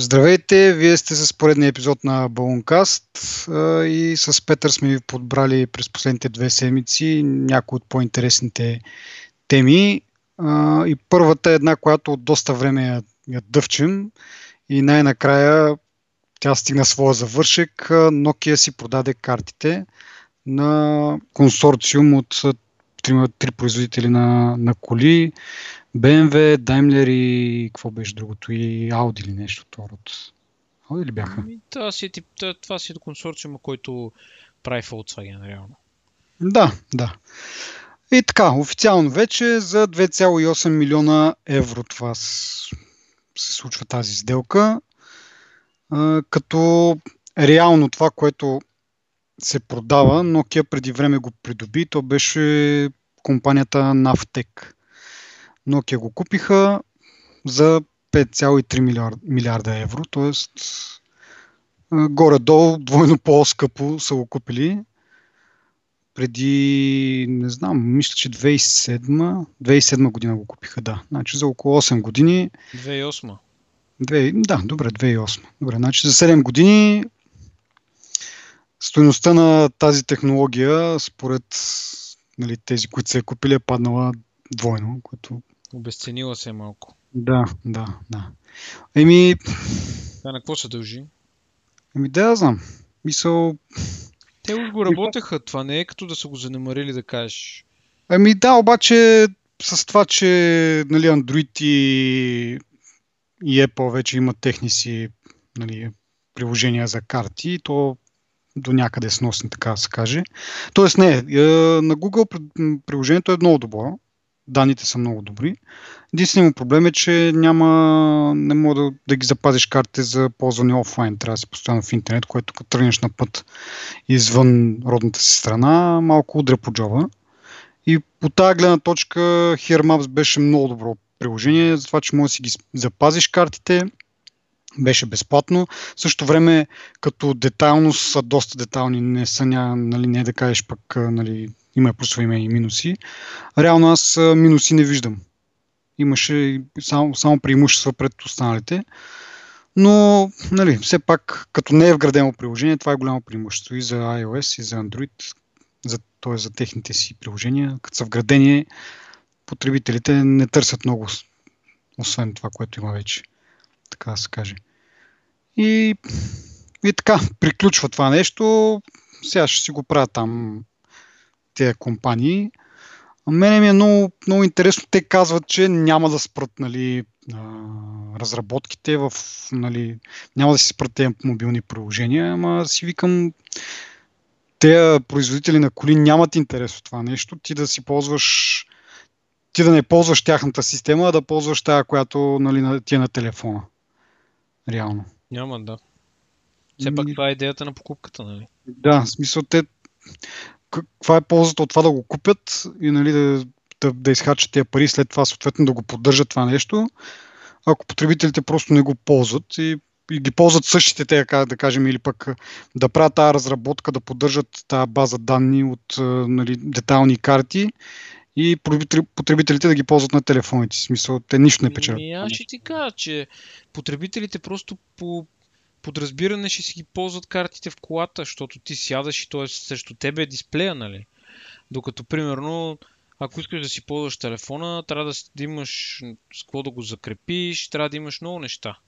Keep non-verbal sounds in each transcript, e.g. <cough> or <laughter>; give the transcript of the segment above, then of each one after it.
Здравейте, вие сте с поредния епизод на Балункаст и с Петър сме ви подбрали през последните две седмици някои от по-интересните теми. И първата е една, която от доста време я, я дъвчем и най-накрая тя стигна своя завършек. Nokia си продаде картите на консорциум от три, три производители на, на коли BMW, Daimler и какво беше другото? И Audi или нещо това род. Audi ли бяха? Ами, това си, е, това си е консорциума, който прави Volkswagen, реално. Да, да. И така, официално вече за 2,8 милиона евро това се случва тази сделка. Като реално това, което се продава, Nokia преди време го придоби, то беше компанията Navtec. Nokia го купиха за 5,3 милиарда, милиарда евро, т.е. горе-долу двойно по-скъпо са го купили. Преди, не знам, мисля, че 2007, 2007 година го купиха, да. Значи за около 8 години. 2008. 2, да, добре, 2008. Добре, значи за 7 години стоеността на тази технология, според нали, тези, които се е купили, е паднала двойно, което Обесценила се малко. Да, да, да. Еми... Това на какво се дължи? Еми да, знам. Мисъл... Те уж го работеха, това не е като да са го занемарили да кажеш. Ами да, обаче с това, че нали, Android и, и Apple вече имат техни си нали, приложения за карти, то до някъде сносни, така да се каже. Тоест не, е, на Google приложението е много добро данните са много добри. Единственият му проблем е, че няма, не мога да, да ги запазиш картите за ползване офлайн. Трябва да си постоянно в интернет, което като тръгнеш на път извън родната си страна, малко удря по джоба. И по тази гледна точка Here Maps беше много добро приложение, за това, че можеш да си ги запазиш картите, беше безплатно. В същото време, като детайлно са доста детайлни, не са, ня, нали, не е да кажеш пък нали, има плюсове, има и минуси. Реално аз минуси не виждам. Имаше само, само преимущества пред останалите. Но, нали, все пак, като не е вградено приложение, това е голямо преимущество и за iOS, и за Android, за, т.е. за техните си приложения. Като са вградени, потребителите не търсят много, освен това, което има вече. Така да се каже. И, и така, приключва това нещо. Сега ще си го правя там тези компании. Мене ми е много, много интересно. Те казват, че няма да спрат нали, разработките в... Нали, няма да си спрат тези мобилни приложения, ама си викам те производители на коли нямат интерес от това нещо. Ти да си ползваш ти да не ползваш тяхната система, а да ползваш тая, която нали, ти е на телефона. Реално. Няма, да. Все пак това е идеята на покупката, нали? Да, в смисъл те каква е ползата от това да го купят и нали, да, да, да изхачат тези пари, след това съответно да го поддържат това нещо, ако потребителите просто не го ползват и, и ги ползват същите те, да кажем, или пък да правят тази разработка, да поддържат тази база данни от нали, детални карти и потребителите да ги ползват на телефоните. В смисъл, те нищо не печелят. Ами, аз ще ти кажа, че потребителите просто по подразбиране ще си ги ползват картите в колата, защото ти сядаш и т.е. срещу тебе е дисплея, нали? Докато, примерно, ако искаш да си ползваш телефона, трябва да, да имаш с какво да го закрепиш, трябва да имаш много неща.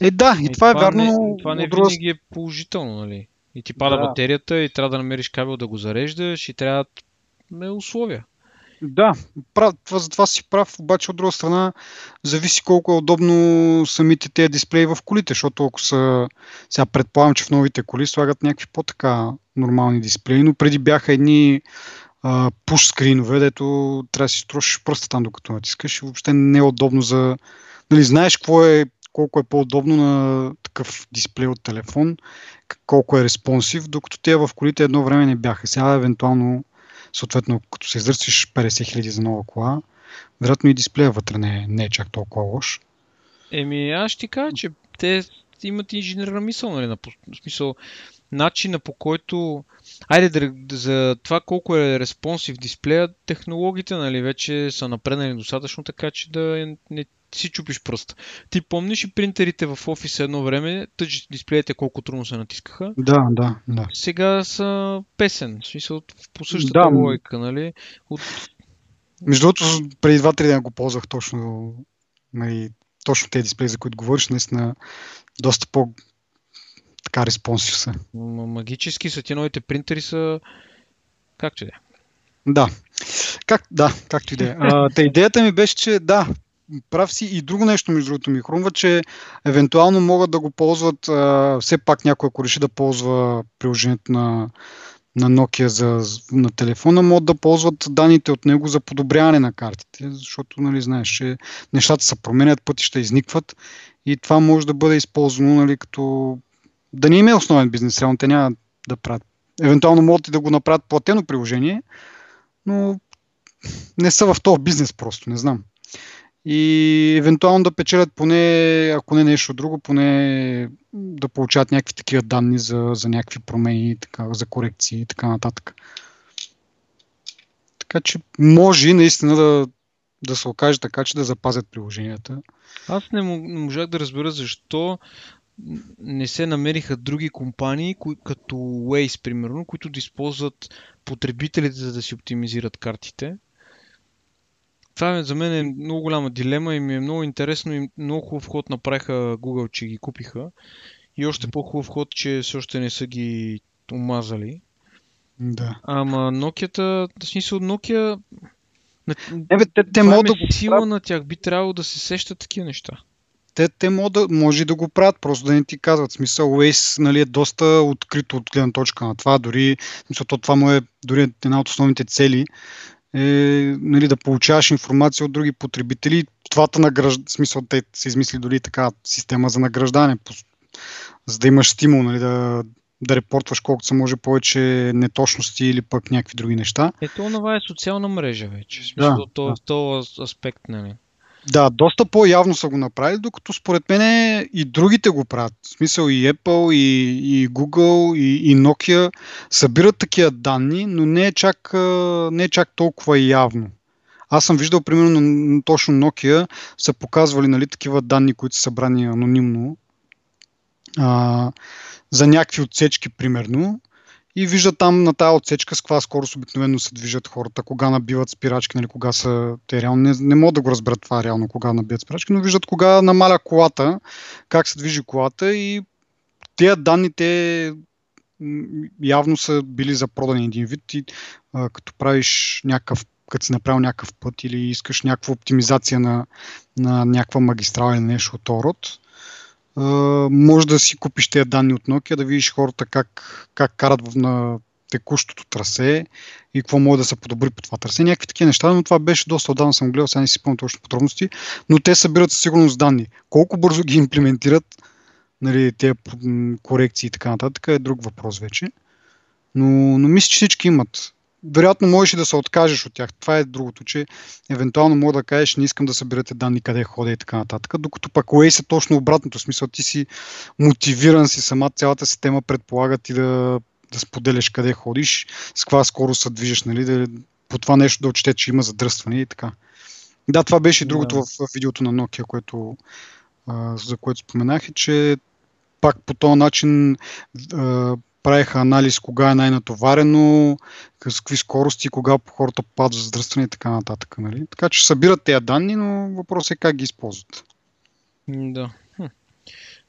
Е, да, и, и това, това е вярно. Не, това не винаги е положително, нали? И ти пада да. батерията и трябва да намериш кабел да го зареждаш и трябва е условия. Да, прав, това, за това си прав, обаче от друга страна зависи колко е удобно самите тези дисплеи в колите, защото ако са, сега предполагам, че в новите коли слагат някакви по-така нормални дисплеи, но преди бяха едни пуш скринове, дето трябва да си строшиш пръста там докато натискаш и въобще не е удобно за... Нали, знаеш какво е, колко е по-удобно на такъв дисплей от телефон, колко е респонсив, докато те в колите едно време не бяха. Сега евентуално съответно, като се издърсиш 50 хиляди за нова кола, вероятно и дисплея вътре не, не е чак толкова лош. Еми, аз ще ти кажа, че те имат инженерна мисъл, нали, на смисъл, начина по който... Айде, за това колко е респонсив дисплея, технологиите, нали, вече са напреднали достатъчно, така че да не, ти си чупиш пръст. Ти помниш и принтерите в офиса едно време, тъч дисплеите колко трудно се натискаха. Да, да, да. Сега са песен, в смисъл по същата Да, логика, нали? От... Между другото, преди 2-3 дена го ползвах точно, нали, точно тези дисплеи, за които говориш, наистина доста по така респонсив са. магически са ти новите принтери са... Както и да е. Да. Как, да, както и да е. Та идеята ми беше, че да, прав си и друго нещо, между другото ми хрумва, че евентуално могат да го ползват, а, все пак някой, ако реши да ползва приложението на, на Nokia за, на телефона, могат да ползват данните от него за подобряване на картите, защото, нали, знаеш, че нещата се променят, пътища изникват и това може да бъде използвано, нали, като да не им е основен бизнес, реално те няма да правят. Евентуално могат и да го направят платено приложение, но не са в този бизнес просто, не знам. И евентуално да печелят поне, ако не нещо друго, поне да получават някакви такива данни за, за някакви промени, така, за корекции и така нататък. Така че може наистина да, да се окаже така, че да запазят приложенията. Аз не, мо- не можах да разбера защо не се намериха други компании, като Waze, примерно, които да използват потребителите, за да си оптимизират картите. Това е- за мен е много голяма дилема и ми е много интересно и много хубав ход направиха Google, че ги купиха. И още по-хубав ход, че все още не са ги омазали. Да. Ама Nokia-та, в смисъл Nokia, Не, бе, те, те това могат да е го сила на тях, би трябвало да се сещат такива неща. Те, те могат да, може да го правят, просто да не ти казват. Смисъл, Waze нали, е доста открито от гледна точка на това. Дори, смисъл, то това му е дори една от основните цели е нали, да получаваш информация от други потребители. Твата награжд... в смисъл, те са измисли дори така система за награждане, за да имаш стимул нали, да, да репортваш колкото се може повече неточности или пък някакви други неща. Ето, това е социална мрежа вече. В смисъл, Да, то, да. в този аспект, нали? Да, доста по-явно са го направили, докато според мен и другите го правят. В смисъл и Apple, и, и Google, и, и Nokia събират такива данни, но не е, чак, не е чак толкова явно. Аз съм виждал, примерно, точно Nokia са показвали нали, такива данни, които са събрани анонимно а, за някакви отсечки, примерно. И виждат там на тази отсечка с каква скорост обикновено се движат хората, кога набиват спирачки, нали, кога са... Те реално. Не, не могат да го разберат това реално, кога набиват спирачки, но виждат кога намаля колата, как се движи колата и тези данни те м, явно са били за продани един вид и а, като правиш някакъв като си направил някакъв път или искаш някаква оптимизация на, на някаква магистрала или нещо от род, може да си купиш тези данни от Nokia, да видиш хората как, как карат на текущото трасе и какво може да се подобри по това трасе. Някакви такива неща, но това беше доста отдавна съм гледал, сега не си спомням точно подробности, но те събират със сигурност данни. Колко бързо ги имплементират, нали, тези корекции и така нататък е друг въпрос вече. Но, но мисля, че всички имат. Вероятно можеш и да се откажеш от тях. Това е другото, че евентуално мога да кажеш, не искам да събирате данни къде ходя и така нататък. Докато пък Waze е точно обратното. В смисъл ти си мотивиран си сама, цялата система предполага ти да, да споделяш къде ходиш, с каква скорост се движиш, нали, да, по това нещо да отчете, че има задръстване и така. Да, това беше и другото Да. в, в видеото на Nokia, което, а, за което споменах, е, че пак по този начин а, правиха анализ кога е най-натоварено, с какви скорости, кога хората падат в задръстване и така нататък. Нали? Така че събират тези данни, но въпросът е как ги използват. Да. Хм.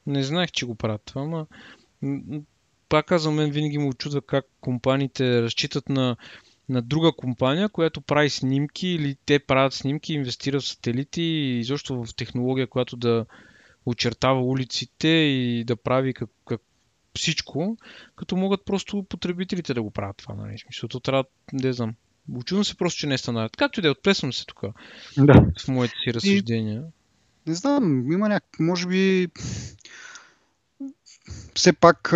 Не знаех, че го правят това, ама пак казвам, мен винаги му очудва как компаниите разчитат на, на друга компания, която прави снимки или те правят снимки, инвестират в сателити и изобщо в технология, която да очертава улиците и да прави как, как всичко, като могат просто потребителите да го правят това. Нали? В Смисъл, то трябва, не знам. Очудвам се просто, че не е стандарт. Както и да е, отплесвам се тук Да. в моите си разсъждения. Не знам, има някак, може би все пак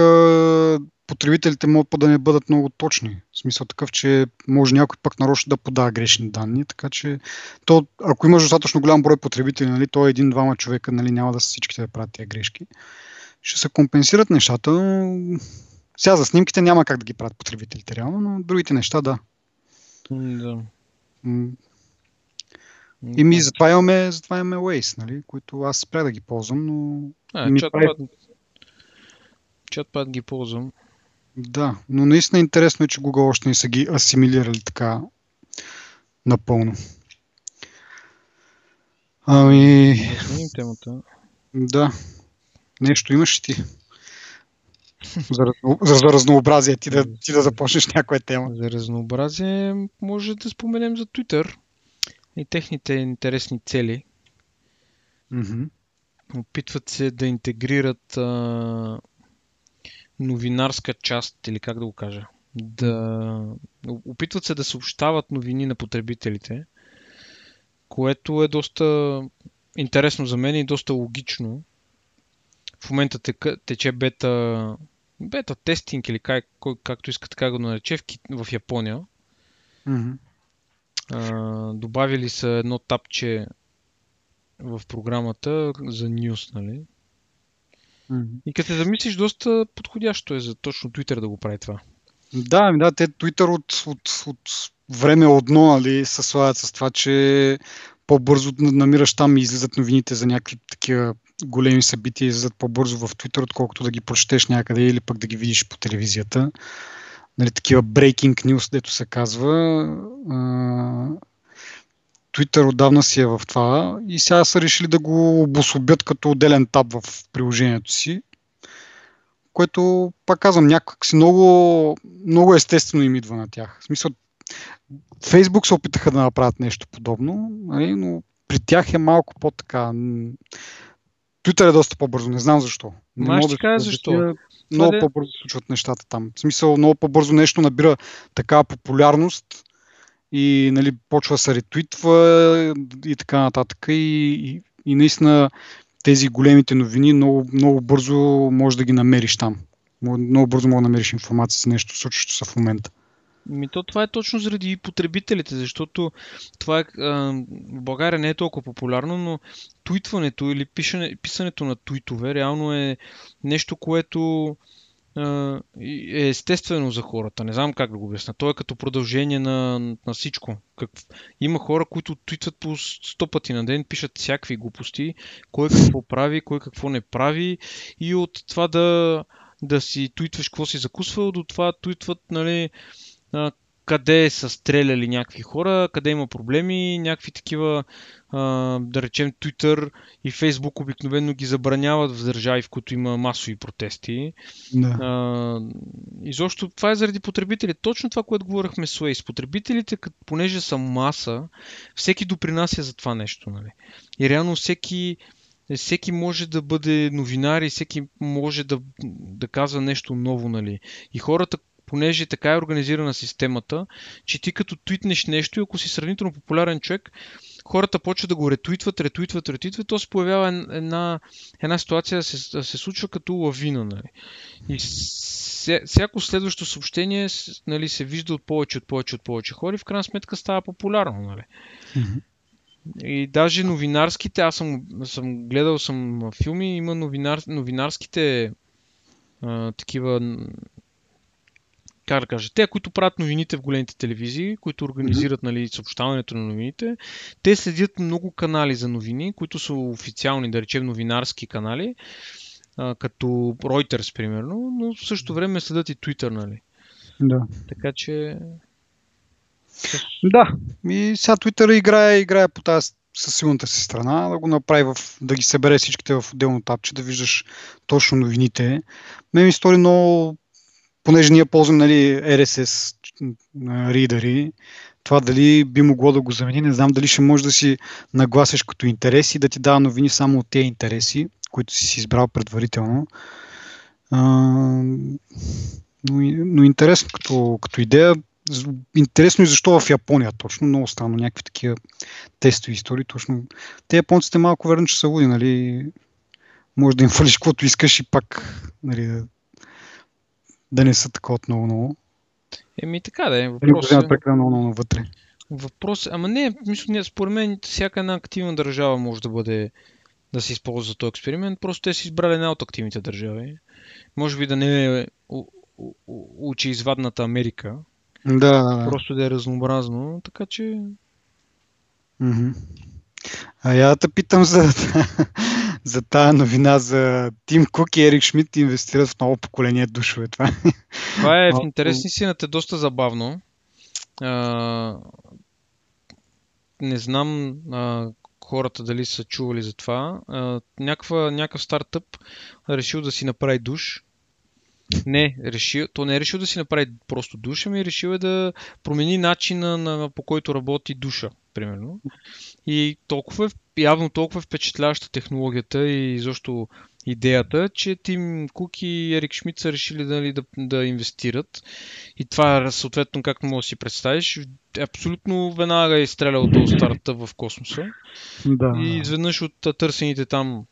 потребителите могат да не бъдат много точни. В смисъл такъв, че може някой пък нарочно да подава грешни данни, така че то, ако имаш достатъчно голям брой потребители, нали, то един-двама човека нали, няма да са всичките да правят тези грешки. Ще се компенсират нещата, но сега за снимките няма как да ги правят потребителите реално, но другите неща да. Да. И ми затова имаме, затова имаме Waze, нали, които аз спря да ги ползвам, но... А, ми чатпад, прави... чатпад ги ползвам. Да, но наистина интересно е, че Google още не са ги асимилирали така напълно. Ами... Да темата. Да. Нещо имаш ти? За, за, за разнообразие ти да, ти да започнеш някоя тема. За разнообразие може да споменем за Twitter и техните интересни цели. Mm-hmm. Опитват се да интегрират а, новинарска част, или как да го кажа. Да, опитват се да съобщават новини на потребителите, което е доста интересно за мен и доста логично. В момента тече бета, бета тестинг или как, както иска така го нарече в, в Япония. Mm-hmm. А, добавили са едно тапче в програмата за News, нали? Mm-hmm. И като замислиш, доста подходящо е за точно Twitter да го прави това. Да, ами да, те Twitter от, от, от време одно, нали, се слагат с това, че по-бързо намираш там и излизат новините за някакви такива големи събития, излизат по-бързо в Twitter, отколкото да ги прочетеш някъде или пък да ги видиш по телевизията. Нали, такива breaking news, дето се казва. Twitter отдавна си е в това и сега са решили да го обособят като отделен таб в приложението си, което, пак казвам, някак си много, много естествено им идва на тях. В смисъл, Фейсбук се опитаха да направят нещо подобно, нали, но при тях е малко по-така. Twitter е доста по-бързо, не знам защо. Не мога да кажа защо. Много да... по-бързо се случват нещата там. В смисъл, много по-бързо нещо набира такава популярност и нали, почва да се ретвитва и така нататък. И, и, и наистина тези големите новини много, много бързо можеш да ги намериш там. Много бързо мога да намериш информация за нещо, случващо се в момента. Ми то това е точно заради потребителите, защото това е, в България не е толкова популярно, но туитването или писане, писането на туитове реално е нещо, което е естествено за хората. Не знам как да го обясня. То е като продължение на, на всичко. Как... Има хора, които туитват по 100 пъти на ден, пишат всякакви глупости, кой какво прави, кой какво не прави и от това да да си туитваш какво си закусвал, до това туитват, нали, къде са стреляли някакви хора, къде има проблеми, някакви такива, да речем, Twitter и Facebook обикновено ги забраняват в държави, в които има масови протести. Да. изобщо това е заради потребителите. Точно това, което говорихме с Waze. Потребителите, понеже са маса, всеки допринася за това нещо. Нали? И реално всеки всеки може да бъде новинар и всеки може да, да казва нещо ново, нали. И хората, понеже така е организирана системата, че ти като твитнеш нещо и ако си сравнително популярен човек, хората почват да го ретуитват, ретуитват, ретуитват, то се появява една, една ситуация да се, да се случва като лавина. Нали. И всяко следващо съобщение нали, се вижда от повече, от повече, от повече хора и в крайна сметка става популярно. Нали. Mm-hmm. И даже новинарските, аз съм, съм гледал съм филми, има новинар, новинарските а, такива как да кажа, те, които правят новините в големите телевизии, които организират нали, съобщаването на новините, те следят много канали за новини, които са официални, да речем новинарски канали, а, като Reuters, примерно, но в същото време следят и Twitter, нали? Да. Така че... Да, и сега Twitter играе, играе по тази със силната си страна, да го направи в, да ги събере всичките в отделно тапче, да виждаш точно новините. Ме ми стори много понеже ние ползваме нали, RSS ридъри, това дали би могло да го замени, не знам дали ще може да си нагласиш като интереси, да ти дава новини само от тези интереси, които си си избрал предварително. А, но, но интересно като, като идея. Интересно и защо в Япония точно. Много странно. Някакви такива тестови истории. Точно. Те японците малко верно, че са луди, нали? Може да им фалиш каквото искаш и пак нали, да не са такова много много. Еми така да е. Въпрос е... прекалено много вътре. Въпрос, ама не, мисля, не, според мен всяка една активна държава може да бъде да се използва за този експеримент. Просто те са избрали една от активните държави. Може би да не е учи извадната Америка. Да, да, да. Просто да е разнообразно, така че... Mm-hmm. А я те питам за, за тази новина за Тим Кук и Ерик Шмидт инвестират в ново поколение душове. Това, Това е в интересни сината доста забавно. А, не знам а, хората дали са чували за това. А, някаква, някакъв стартъп решил да си направи душ. Не, решил, то не е решил да си направи просто душ, ами решил е да промени начина на, по който работи душа, примерно. И толкова, явно толкова впечатляваща технологията и защо идеята, че Тим Кук и Ерик Шмидт са решили нали, да, да инвестират. И това, съответно, както можеш да си представиш, абсолютно веднага е стрелял този старта в космоса. Да. И изведнъж от търсените там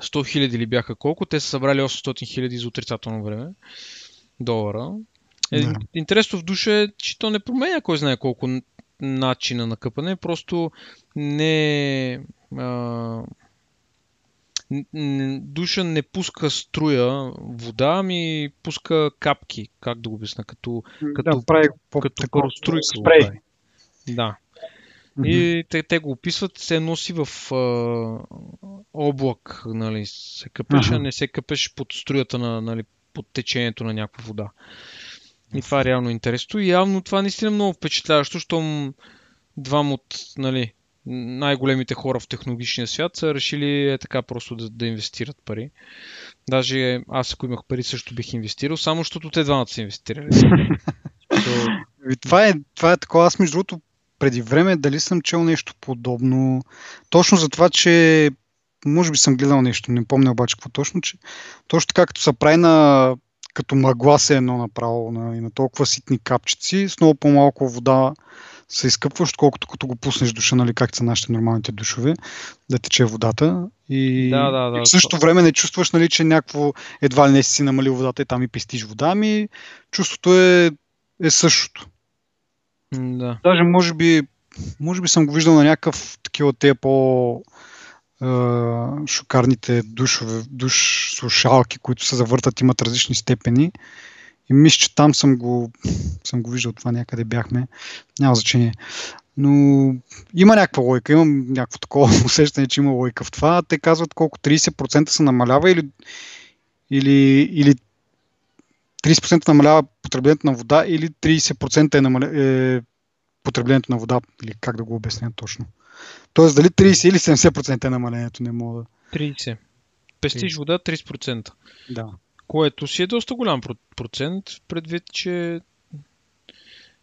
100 хиляди ли бяха колко, те са събрали 800 хиляди за отрицателно време долара. Е, Да. Интересно в душа е, че то не променя кой знае колко начина на къпане, просто не... А, душа не пуска струя вода, ами пуска капки, как да го обясна, като, като, да, прави като такова пароструйка го спрей. Да. Мгм. И те, те го описват, се носи в а, облак, нали, се къпеш, а не се къпеш под струята на, нали, под течението на някаква вода. И това е реално интересно. И явно това наистина е много впечатляващо, щом двама от нали, най-големите хора в технологичния свят са решили е така просто да, да инвестират пари. Даже аз ако имах пари също бих инвестирал, само защото те двамата са инвестирали. <laughs> So, това, е, това е такова. Аз, между другото, преди време дали съм чел нещо подобно. Точно за това, че може би съм гледал нещо, не помня обаче какво точно, че точно така като се прави на като мъгла се едно направо на, и на толкова ситни капчици, с много по-малко вода се изкъпваш, отколкото като го пуснеш душа, нали, както са нашите нормалните душове, да тече водата. И, Да, да, да. и в същото време не чувстваш, нали, че някакво едва ли не си намалил водата и там и пестиш вода, ами чувството е, е същото. да. Даже може би, може би съм го виждал на някакъв такива те по шокарните душове, душ слушалки, които се завъртат, имат различни степени. И мисля, че там съм го, съм го виждал това някъде бяхме. Няма значение. Но има някаква лойка, имам някакво такова <laughs> усещане, че има лойка в това. Те казват колко 30% се намалява или, или, или 30% намалява потреблението на вода или 30% е, намаля, е потреблението на вода, или как да го обясня точно. Тоест дали 30 или 70% е намалението, не мога да. 30. Пестиш 30. вода 30%. Да. Което си е доста голям про- процент, предвид, че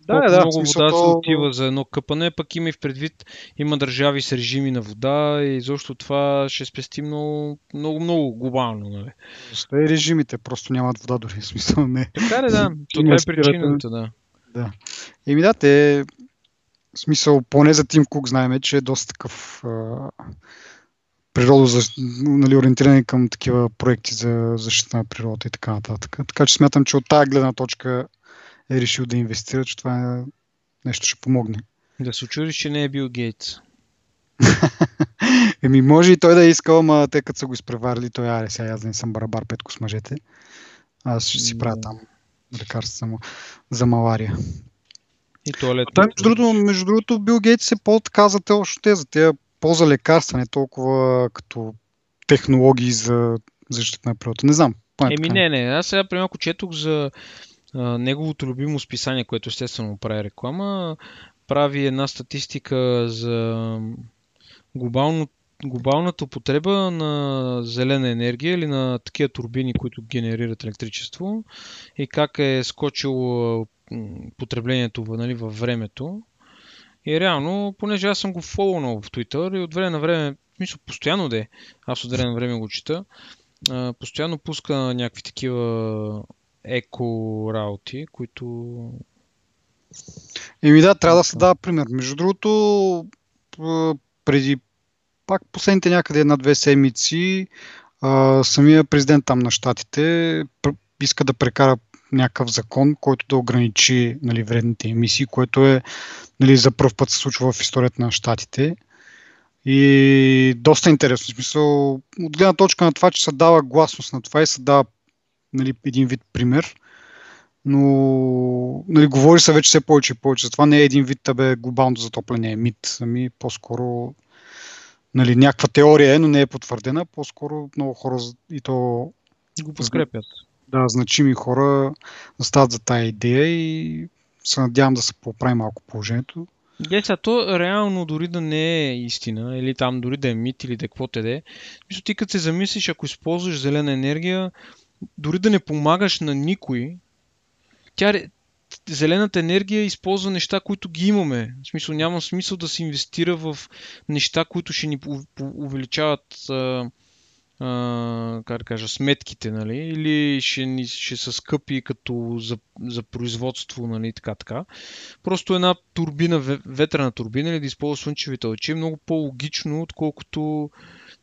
Да, да, много смисъл вода се отива за едно къпане, пък има и в предвид, има държави с режими на вода и защо това ще спести много, много, много глобално. Нали? Освен режимите, просто нямат вода дори. В смисъл не. Така ли, да. <laughs> То това е причината, да. Да. Еми да, те в смисъл, поне за Тим Кук знаем, че е доста такъв а, природо, нали, ориентиран към такива проекти за защита на природата и така нататък. Така че смятам, че от тази гледна точка е решил да инвестира, че това е нещо ще помогне. Да се очудиш, че не е бил Гейтс. <laughs> Еми, може и той да е искал, ама те като са го изпреварили, той аре, сега аз не съм барабар петко с мъжете. Аз ще си правя там лекарства само за малария. И туалет. Той, между другото, между другото, Бил Гейтс е по-така за точно те, за тези по-за лекарства, не толкова като технологии за защита на природата. Не знам. поне Еми не, не. Аз сега примерно четох за а, неговото любимо списание, което естествено прави реклама. Прави една статистика за глобално, глобалната употреба на зелена енергия или на такива турбини, които генерират електричество и как е скочило м, потреблението нали, във времето. И реално, понеже аз съм го фолонал в Twitter и от време на време, смисъл постоянно да е, аз от време на време го чета, постоянно пуска някакви такива еко работи, които... Еми да, трябва да се дава пример. Между другото, преди пак последните някъде една-две седмици, самия президент там на щатите иска да прекара някакъв закон, който да ограничи нали, вредните емисии, което е нали, за първ път се случва в историята на щатите. И доста интересно. В смисъл, от гледна точка на това, че се дава гласност на това и се дава нали, един вид пример, но нали, говори се вече все повече и повече. Затова не е един вид табе глобалното затопляне е мит, ами по-скоро нали, някаква теория е, но не е потвърдена. По-скоро много хора и то го подкрепят. Да, значими хора стават за тая идея и се надявам да се поправи малко положението. Е, сега, то реално дори да не е истина, или там дори да е мит, или да е какво те да е. Мисля, ти като се замислиш, ако използваш зелена енергия, дори да не помагаш на никой, тя, зелената енергия използва неща, които ги имаме. В смисъл няма смисъл да се инвестира в неща, които ще ни увеличават а, а, как да кажа, сметките, нали? или ще, ни, ще са скъпи като за, за производство, нали? така, така. Просто една турбина, ветрена турбина или да използва слънчевите лъчи е много по-логично, отколкото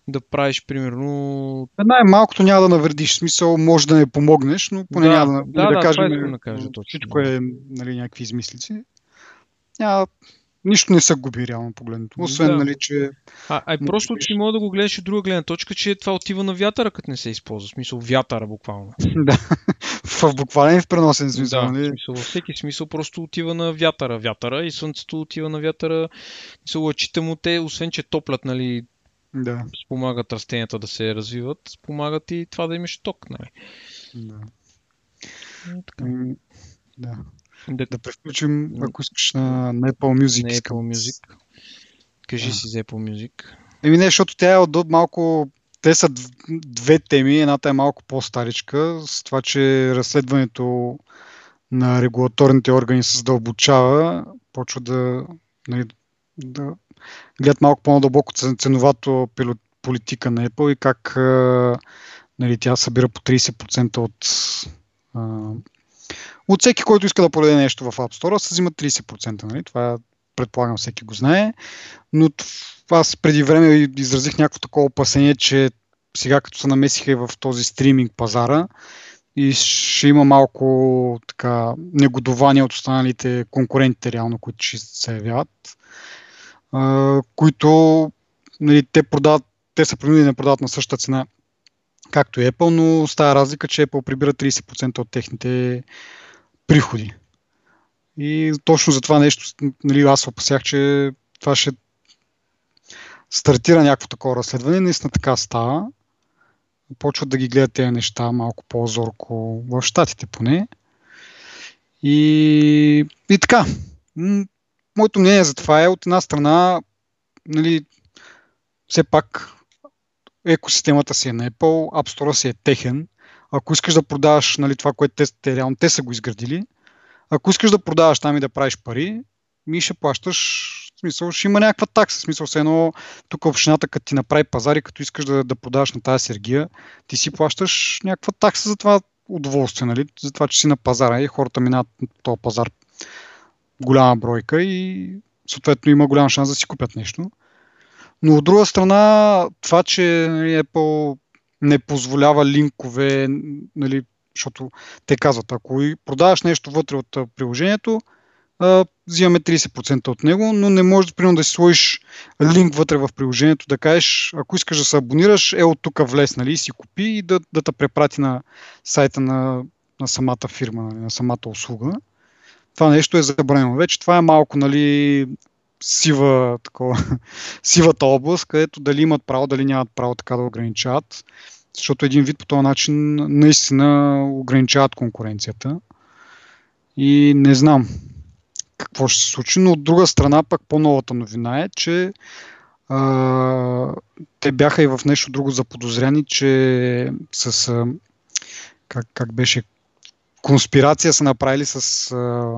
да правиш, примерно... Най-малкото няма да навредиш. Смисъл, може да не помогнеш, но поне да, няма да, да, да, да кажем, да кажа, точно. всичко е нали, някакви измислици. Няма, нищо не са губи реално погледнато. Освен, Да. нали, че... А, а просто ти може да го гледаш от друга гледна точка, че това отива на вятъра, като не се използва. В смисъл вятъра буквално. <laughs> да, в буквален и в преносен смисъл. да, в нали? смисъл, във всеки смисъл просто отива на вятъра. Вятъра и слънцето отива на вятъра. Мисъл, лъчите му те, освен че топлят, нали, Да, спомагат растенията да се развиват, спомагат и това да имаш ток, нали. да. Така. Да. Да, Да превключим, ако искаш, на, на Apple Music. на. Apple Music. Кажи Да. си за Apple Music. Еми не, защото тя е от малко... Те са дв- две теми. Едната е малко по-старичка, с това, че разследването на регулаторните органи се задълбочава, почва да, нали, да гледат малко по-надълбоко цен- ценовато политика на Apple и как а, нали, тя събира по 30% от а, от всеки, който иска да продаде нещо в App Store, се взима 30%. Нали? Това предполагам всеки го знае. Но аз преди време изразих някакво такова опасение, че сега като се намесиха и в този стриминг пазара и ще има малко така негодование от останалите конкурентите реално, които ще се явяват, а, които нали, те, продават, те са принудени да продават на същата цена както и Apple, но става разлика, че Apple прибира 30% от техните приходи. И точно за това нещо, нали, аз се опасях, че това ще стартира някакво такова разследване. Наистина така става. Почват да ги гледат тези неща малко по-зорко в Штатите поне. И, и така. Моето мнение за това е от една страна, нали, все пак екосистемата си е на Apple, App Store си е техен. Ако искаш да продаваш нали, това, което те, те, реално те са го изградили, ако искаш да продаваш там и да правиш пари, ми ще плащаш, в смисъл, ще има някаква такса. В смисъл, все едно, тук общината, като ти направи пазари, като искаш да, да продаваш на тази Сергия, ти си плащаш някаква такса за това удоволствие, нали? за това, че си на пазара и хората минават на този пазар голяма бройка и съответно има голям шанс да си купят нещо. Но от друга страна, това, че нали, Apple не позволява линкове, нали, защото те казват, ако продаваш нещо вътре от приложението, а, взимаме 30% от него, но не можеш примерно да си сложиш линк вътре в приложението, да кажеш, ако искаш да се абонираш, е от тук влез, нали, си купи и да, да те препрати на сайта на, на самата фирма, нали, на самата услуга. Това нещо е забранено. Вече това е малко, нали, сива, такова, <laughs> сивата област, където дали имат право, дали нямат право така да ограничават. Защото един вид по този начин наистина ограничават конкуренцията. И не знам какво ще се случи, но от друга страна пък по-новата новина е, че а, те бяха и в нещо друго заподозряни, че с а, как, как беше конспирация са направили с а,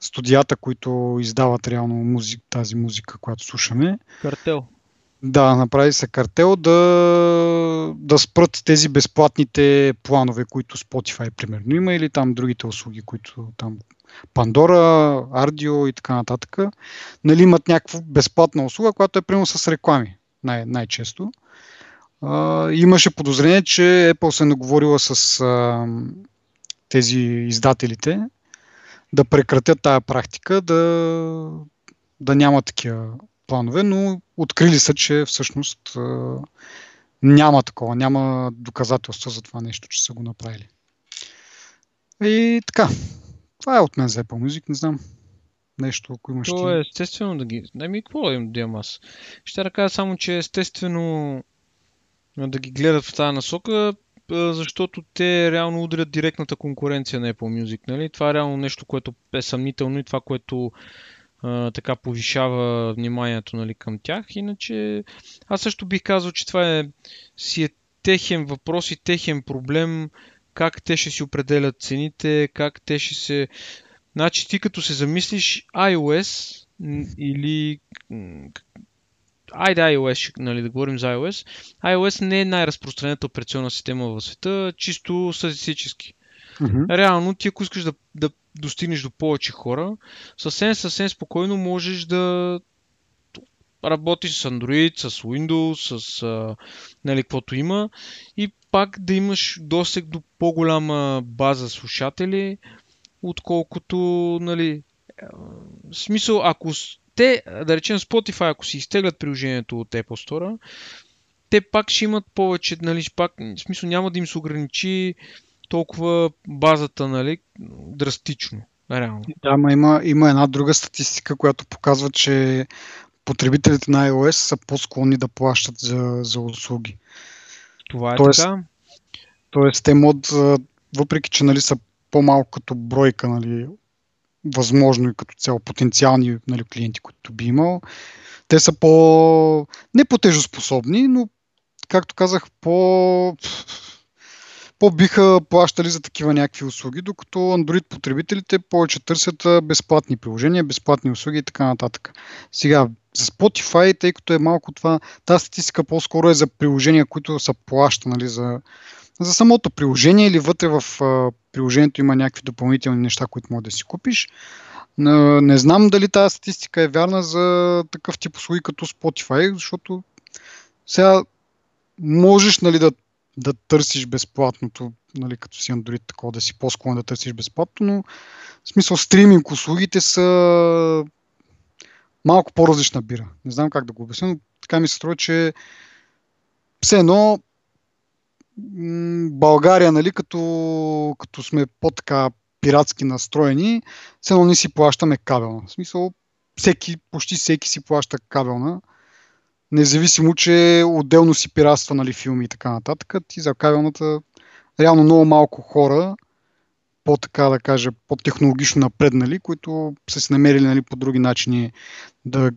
студията, които издават реално музик, тази музика, която слушаме. Картел. Да, направи се картел да, да спрат тези безплатните планове, които Spotify примерно има или там другите услуги, които там Pandora, Ardio и така нататък. Нали, имат някаква безплатна услуга, която е примерно с реклами най- най-често. А, имаше подозрение, че Apple се наговорила с а, тези издателите да прекратят тая практика, да, да няма такива планове, но открили са, че всъщност няма такова, няма доказателства за това нещо, че са го направили. И така, това е от мен за Apple Music, не знам. нещо, ако имаш То е естествено да ги... Ами, какво да им да имам аз? Ще да кажа само, че естествено да ги гледат в тази насока, защото те реално удрят директната конкуренция на Apple Music. Нали? Това е реално нещо, което е съмнително и това, което а, така повишава вниманието нали, към тях. Иначе аз също бих казал, че това е, си е техен въпрос и техен проблем, как те ще си определят цените, как те ще се... Значи ти като се замислиш iOS или айде iOS, нали, да говорим за iOS. iOS не е най-разпространената операционна система в света, чисто статистически. Mm-hmm. Реално, ти ако искаш да, да достигнеш до повече хора, съвсем, съвсем спокойно можеш да работиш с Android, с Windows, с а, нали, каквото има и пак да имаш досег до по-голяма база слушатели, отколкото, нали, в смисъл, ако те, да речем Spotify, ако си изтеглят приложението от Apple Store, те пак ще имат повече, нали, пак, в смисъл няма да им се ограничи толкова базата, нали, драстично. Реално. Да, ма има, има една друга статистика, която показва, че потребителите на iOS са по-склонни да плащат за, за услуги. Това е тоест, така. Тоест, те мод, въпреки че нали, са по-малко като бройка нали, възможно и като цяло потенциални нали, клиенти, които би имал. Те са по... не по-тежоспособни, но както казах, по... по-биха плащали за такива някакви услуги, докато Android потребителите повече търсят безплатни приложения, безплатни услуги и така нататък. Сега, за Spotify, тъй като е малко това, тази статистика по-скоро е за приложения, които са плаща, нали, за, за самото приложение или вътре в приложението има някакви допълнителни неща, които можеш да си купиш. Не знам дали тази статистика е вярна за такъв тип услуги като Spotify, защото сега можеш нали, да, да търсиш безплатното, нали, като си Android, такова да си по-склонен да търсиш безплатно, но в смисъл стриминг услугите са малко по-различна бира. Не знам как да го обясня, но така ми се струва, че все едно България, нали, като, като сме по-така пиратски настроени, едно не си плащаме кабелна. В смисъл, всеки, почти всеки си плаща кабелна. Независимо, че отделно си пиратства нали, филми и така нататък. Ти за кабелната реално много малко хора, по-така да кажа, по-технологично напреднали, които са си намерили нали, по други начини да,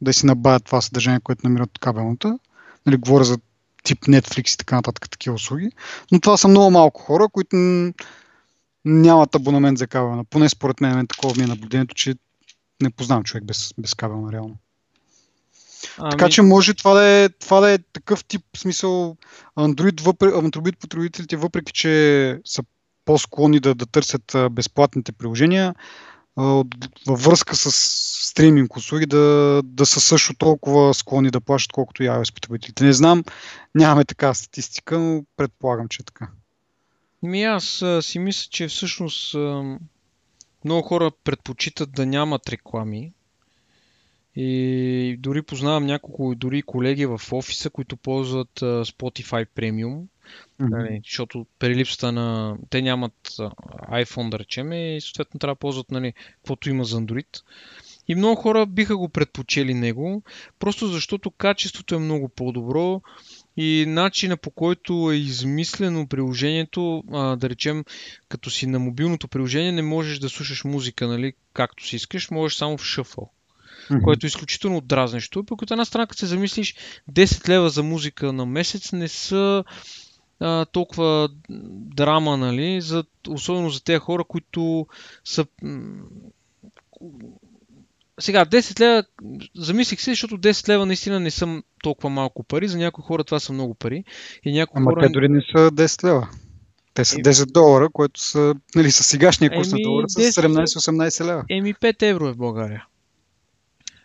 да си набавят това съдържание, което намират от кабелната. Нали, говоря за тип Netflix и така нататък такива услуги. Но това са много малко хора, които нямат абонамент за кабелна. Поне според мен такова ми е наблюдението, че не познавам човек без, без кабелна реално. Ами... Така че може това да, е, това да е такъв тип смисъл Android, въпреки, Android потребителите, въпреки че са по-склонни да, да търсят безплатните приложения, във връзка с стриминг услуги да, да са също толкова склонни да плащат, колкото и iOS потребителите. Не знам, нямаме така статистика, но предполагам, че е така. Ми аз а, си мисля, че всъщност а, много хора предпочитат да нямат реклами. И дори познавам няколко дори колеги в офиса, които ползват а, Spotify Premium Mm-hmm. Защото при липсата на... Те нямат iPhone, да речем, и съответно трябва да ползват нали, каквото има за Android. И много хора биха го предпочели него, просто защото качеството е много по-добро и начина по който е измислено приложението, а, да речем, като си на мобилното приложение, не можеш да слушаш музика, нали, както си искаш, можеш само в шъфъл. Mm-hmm. което е изключително дразнещо. Пък от една страна, като се замислиш, 10 лева за музика на месец не са а, толкова драма, нали, за, особено за тези хора, които са... Сега, 10 лева, замислих се, защото 10 лева наистина не са толкова малко пари, за някои хора това са много пари. И някои Ама хора... те дори не са 10 лева. Те са 10 долара, което са, нали, с сегашния курс на долара са 17-18 лева. Еми 5 евро е в България.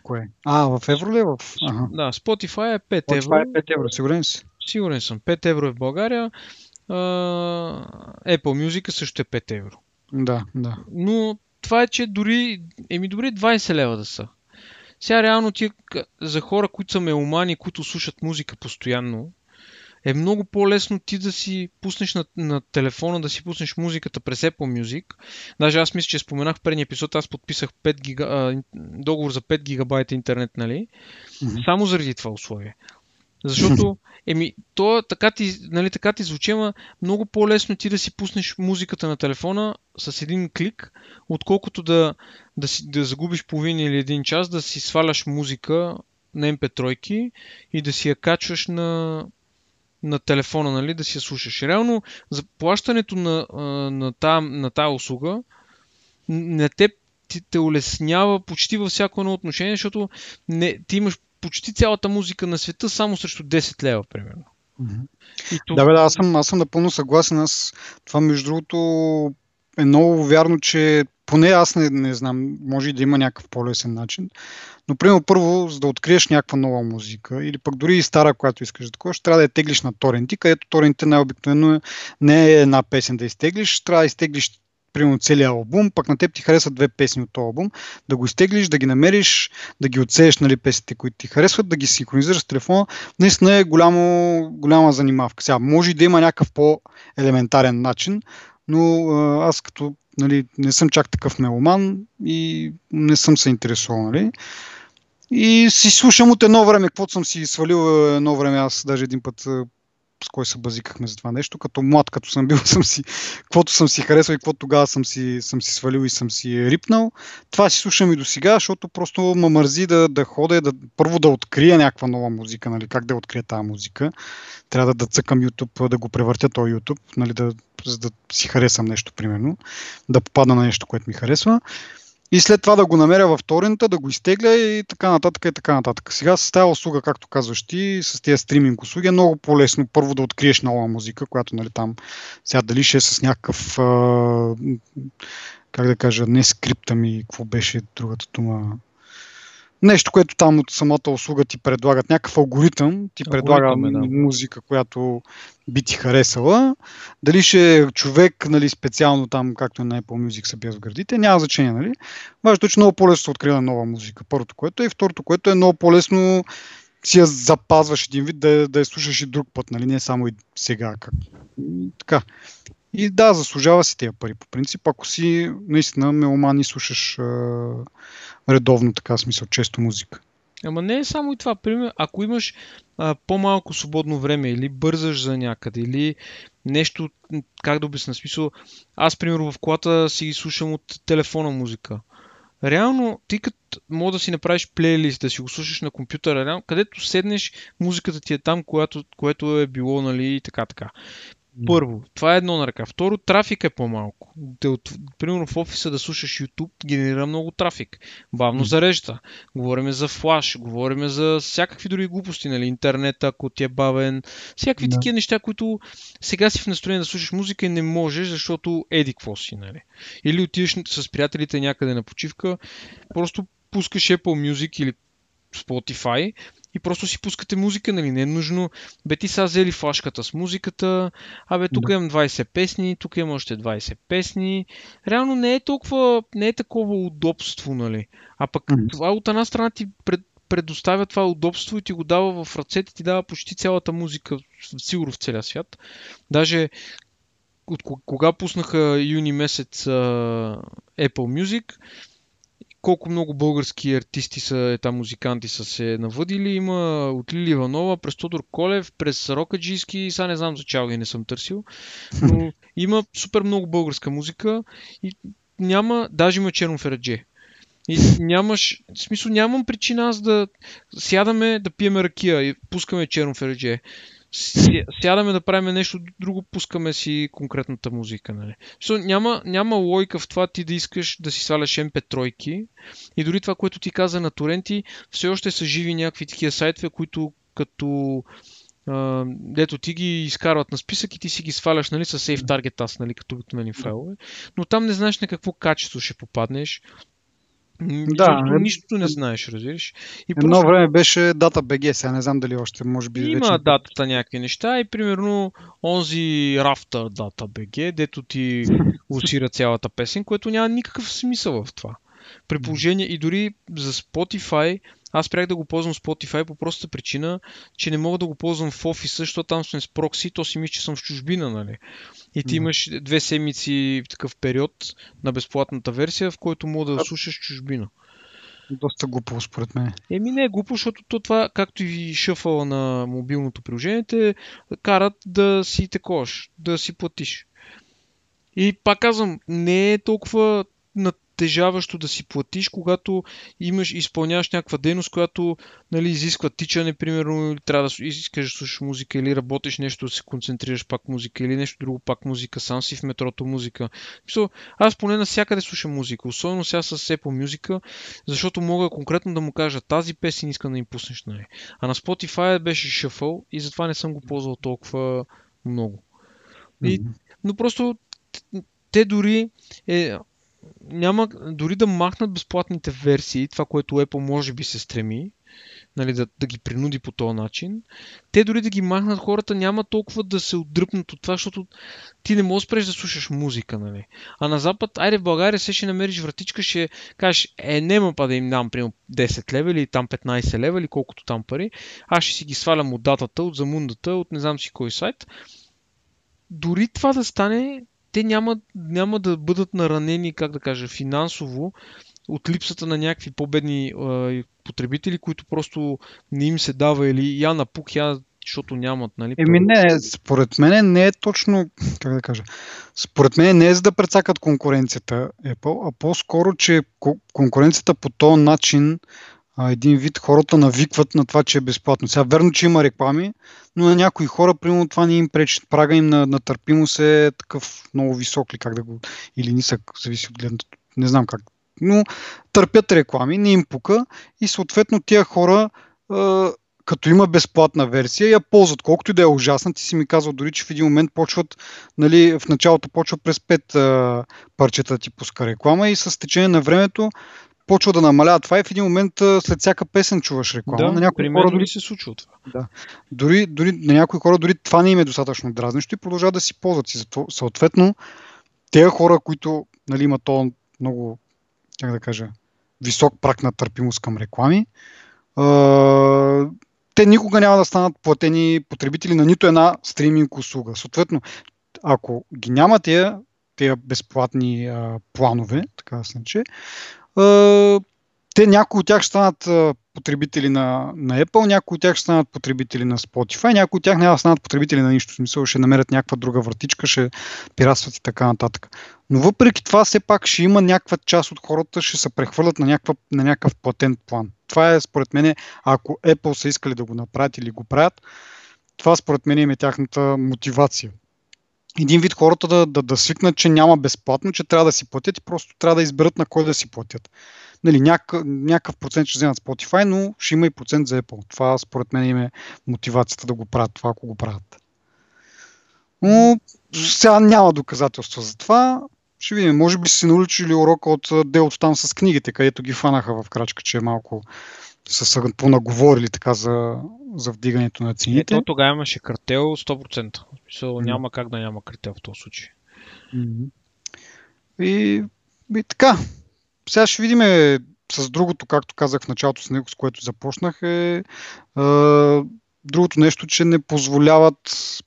Кое? А, в евро ли е? В... Ага. Да, Spotify е 5 Spotify евро. е 5 евро, сигурен си? Сигурен съм. 5 евро е в България. Uh, Apple Music също е 5 евро. Да, да. Но това е, че дори, еми дори 20 лева да са. Сега реално ти за хора, които са меломани, които слушат музика постоянно, е много по-лесно ти да си пуснеш на, на телефона, да си пуснеш музиката през Apple Music. Даже аз мисля, че споменах в предния епизод, аз подписах 5 гига, а, договор за 5 гигабайта интернет, нали? Mm-hmm. Само заради това условие. Защото, <laughs> еми, то така ти, нали, така ти звучи, ама много по-лесно ти да си пуснеш музиката на телефона с един клик, отколкото да, да, си, да загубиш половин или един час, да си сваляш музика на MP3 и да си я качваш на, на телефона, нали, да си я слушаш. Реално, заплащането на, на, тази, на тази услуга на теб ти те улеснява почти във всяко едно отношение, защото не, ти имаш почти цялата музика на света само срещу 10 лева, примерно. Mm-hmm. И това... Да, бе, да, аз съм, аз съм напълно съгласен. Аз, това, между другото, е много вярно, че поне аз не, не знам, може и да има някакъв по-лесен начин. Но, примерно, първо, за да откриеш някаква нова музика, или пък дори и стара, която искаш да такова, ще трябва да я теглиш на торенти, където торенти най-обикновено не е една песен да изтеглиш, трябва да изтеглиш примерно целият албум, пък на теб ти харесват две песни от този албум, да го изтеглиш, да ги намериш, да ги отсееш нали, песните, които ти харесват, да ги синхронизираш с телефона, наистина е голямо, голяма занимавка. Сега, може и да има някакъв по-елементарен начин, но аз като нали, не съм чак такъв меломан и не съм се интересувал. Нали. И си слушам от едно време, каквото съм си свалил едно време, аз даже един път с кой се базикахме за това нещо. Като млад, като съм бил, <laughs> съм си, каквото съм си харесал и каквото тогава съм си, съм си свалил и съм си рипнал. Това си слушам и до сега, защото просто ме мързи да, да ходя, да, първо да открия някаква нова музика, нали, как да открия тази музика. Трябва да, да цъкам YouTube, да го превъртя този YouTube, нали, да, за да си харесам нещо, примерно, да попадна на нещо, което ми харесва и след това да го намеря в торента, да го изтегля и така нататък и така нататък. Сега с тази услуга, както казваш ти, с тези стриминг услуги е много по-лесно първо да откриеш нова музика, която нали, там сега дали ще е с някакъв а, как да кажа, не скрипта ми, какво беше другата дума, нещо, което там от самата услуга ти предлагат, някакъв алгоритъм ти предлага алгоритъм, да. музика, която би ти харесала. Дали ще е човек, нали, специално там, както е на Apple Music са в градите, няма значение, нали? Важното е, че много по-лесно се открива нова музика. Първото, което е. И второто, което е много по-лесно си я запазваш един вид, да, да я слушаш и друг път, нали? Не само и сега. Как... Така. И да, заслужава си тези пари по принцип, ако си наистина меломан и слушаш редовно, така смисъл, често музика. Ама не е само и това. Пример, ако имаш а, по-малко свободно време или бързаш за някъде, или нещо, как да обясня, смисъл, аз, примерно, в колата си ги слушам от телефона музика. Реално, ти като мога да си направиш плейлист, да си го слушаш на компютъра, реално, където седнеш, музиката ти е там, което, което е било, нали, и така, така. Първо, това е едно на ръка. Второ, трафик е по-малко. От, примерно в офиса да слушаш YouTube генерира много трафик. Бавно зарежда. Говориме за флаш, говориме за всякакви други глупости, нали? Интернет, ако ти е бавен. Всякакви да. такива неща, които сега си в настроение да слушаш музика и не можеш, защото еди какво си, нали? Или отидеш с приятелите някъде на почивка, просто пускаш Apple Music или Spotify и просто си пускате музика, нали? Не е нужно. Бе, ти са взели флашката с музиката, абе, тук да. имам 20 песни, тук имам още 20 песни. Реално не е толкова, не е такова удобство, нали? А пък mm-hmm. това от една страна ти пред, предоставя това удобство и ти го дава в ръцете, ти дава почти цялата музика, сигурно в целия свят. Даже от кога пуснаха юни месец uh, Apple Music, колко много български артисти са, е, там музиканти са се навъдили. Има от Лили Иванова, през Тодор Колев, през Рокаджийски, сега не знам за чалги не съм търсил, но <laughs> има супер много българска музика и няма, даже има черно ферадже. И нямаш, в смисъл нямам причина аз да сядаме да пиеме ракия и пускаме черно ферадже сядаме да правим нещо друго, пускаме си конкретната музика. Нали. So, няма, няма логика в това ти да искаш да си сваляш MP3 и дори това, което ти каза на торенти, все още са живи някакви такива сайтове, които като Uh, дето ти ги изкарват на списък и ти си ги сваляш нали, с Safe Target Task, нали, като обикновени файлове. Но там не знаеш на какво качество ще попаднеш. Да, е... нищо не знаеш, разбираш. И Едно просто... време беше DataBG, сега не знам дали още може би Има вече... датата някакви неща и примерно онзи рафтър DataBG, дето ти <laughs> усира цялата песен, което няма никакъв смисъл в това. При положение и дори за Spotify аз спрях да го ползвам Spotify по простата причина, че не мога да го ползвам в офиса, защото там сме с прокси, то си мисля, че съм в чужбина, нали? И ти имаш две седмици такъв период на безплатната версия, в който мога да слушаш чужбина. Доста глупо, според мен. Еми не е глупо, защото то това, както и шъфъла на мобилното приложение, те карат да си текош, да си платиш. И пак казвам, не е толкова натежаващо да си платиш, когато имаш, изпълняваш някаква дейност, която нали, изисква тичане, примерно, или трябва да искаш да слушаш музика, или работиш нещо, да се концентрираш пак музика, или нещо друго пак музика, сам си в метрото музика. Аз поне навсякъде слушам музика, особено сега с Apple Music, защото мога конкретно да му кажа тази песен иска да им пуснеш. Нали. А на Spotify беше шъфъл и затова не съм го ползвал толкова много. И, но просто те дори е, няма дори да махнат безплатните версии, това, което Apple може би се стреми, нали, да, да ги принуди по този начин, те дори да ги махнат хората няма толкова да се отдръпнат от това, защото ти не можеш спреш да слушаш музика. Нали. А на Запад, айде в България се ще намериш вратичка, ще кажеш, е, нема па да им дам примерно 10 лева или там 15 лева или колкото там пари, аз ще си ги свалям от датата, от замундата, от не знам си кой сайт. Дори това да стане, те няма, няма да бъдат наранени, как да кажа, финансово от липсата на някакви по-бедни потребители, които просто не им се дава или я напук, я защото нямат, нали? Еми не, според мен не е точно, как да кажа, според мен не е за да прецакат конкуренцията Apple, а по-скоро, че конкуренцията по този начин а, един вид хората навикват на това, че е безплатно. Сега верно, че има реклами, но на някои хора, примерно, това не им пречи. Прага им на, на търпимост е такъв много висок ли, как да го, или нисък, зависи от гледната, не знам как. Но търпят реклами, не им пука и съответно тия хора а, като има безплатна версия, я ползват. Колкото и да е ужасна, ти си ми казал дори, че в един момент почват, нали, в началото почва през 5 а, парчета да ти пуска реклама и с течение на времето почва да намалява това и в един момент след всяка песен чуваш реклама. Да, на някои хора дори се случва това. Да. Дори, дори, на някои хора дори това не им е достатъчно дразнещо и продължават да си ползват. И зато, съответно, тези хора, които нали, имат то много, как да кажа, висок прак на търпимост към реклами, а, те никога няма да станат платени потребители на нито една стриминг услуга. Съответно, ако ги няма тези, тези безплатни а, планове, така да се те някои от тях ще станат потребители на, на Apple, някои от тях ще станат потребители на Spotify, някои от тях няма да станат потребители на нищо. Смисъл ще намерят някаква друга вратичка, ще пиратстват и така нататък. Но въпреки това, все пак ще има някаква част от хората, ще се прехвърлят на, някаква, на някакъв платен план. Това е според мен, ако Apple са искали да го направят или го правят, това според мен е тяхната мотивация един вид хората да, да, да свикнат, че няма безплатно, че трябва да си платят и просто трябва да изберат на кой да си платят. Нали, някакъв, някакъв процент ще вземат Spotify, но ще има и процент за Apple. Това според мен им е мотивацията да го правят това, ако го правят. Но сега няма доказателства за това. Ще видим. Може би си научили урока от делото там с книгите, където ги фанаха в крачка, че е малко са понаговорили така за, за вдигането на цените. Ето тогава имаше картел 100%. So, няма как да няма картел в този случай. И, и така. Сега ще видим с другото, както казах в началото с него, с което започнах, е, е другото нещо, че не позволяват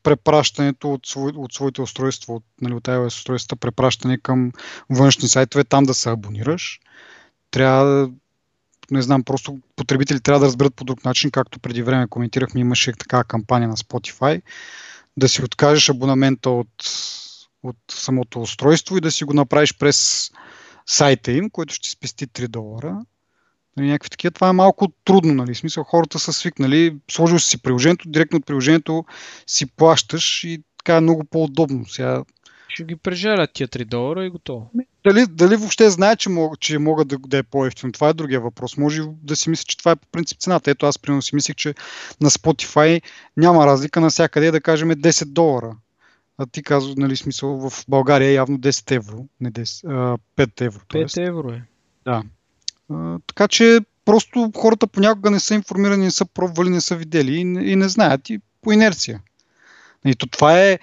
препращането от, свой, от своите устройства, от, нали, от iOS устройствата, препращане към външни сайтове, там да се абонираш. Трябва не знам, просто потребители трябва да разберат по друг начин, както преди време коментирахме, имаше такава кампания на Spotify, да си откажеш абонамента от, от самото устройство и да си го направиш през сайта им, който ще спести 3 долара. Нали, някакви такива. Това е малко трудно, нали? В смисъл, хората са свикнали, сложил си приложението, директно от приложението си плащаш и така е много по-удобно. Сега ще ги прежалят тия 3 долара и готово. Дали, дали въобще знае, че, мог, че могат да, да е по-ефтино? Това е другия въпрос. Може да си мисли, че това е по принцип цената. Ето аз примерно си мислих, че на Spotify няма разлика навсякъде да кажем 10 долара. А ти казва, нали, смисъл в България е явно 10 евро, не 10, а, 5 евро. 5 евро е. Да. А, така че просто хората понякога не са информирани, не са пробвали, не са видели и, и не знаят и по инерция. И то това е,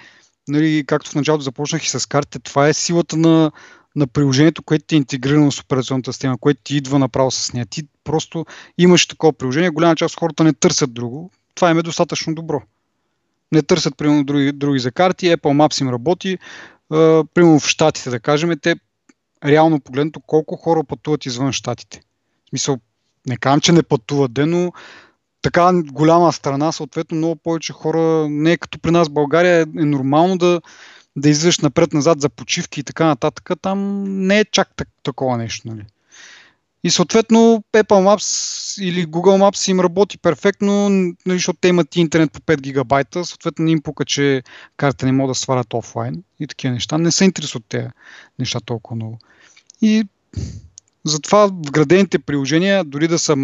нали, както в началото започнах и с картите, това е силата на, на приложението, което ти е интегрирано с операционната система, което ти идва направо с нея. Ти просто имаш такова приложение, голяма част от хората не търсят друго. Това им е достатъчно добро. Не търсят, примерно, други, други за карти, Apple Maps им работи. Uh, примерно в Штатите, да кажем, те реално погледнато колко хора пътуват извън Штатите. В смисъл, не казвам, че не пътуват де, но така голяма страна, съответно много повече хора, не е като при нас в България, е нормално да, да излизаш напред-назад за почивки и така нататък. Там не е чак так, такова нещо. Нали. И съответно Apple Maps или Google Maps им работи перфектно, нали, защото те имат интернет по 5 гигабайта, съответно не им пука, че карта не могат да свалят офлайн и такива неща. Не се интересуват тези неща толкова много. И затова вградените приложения, дори да са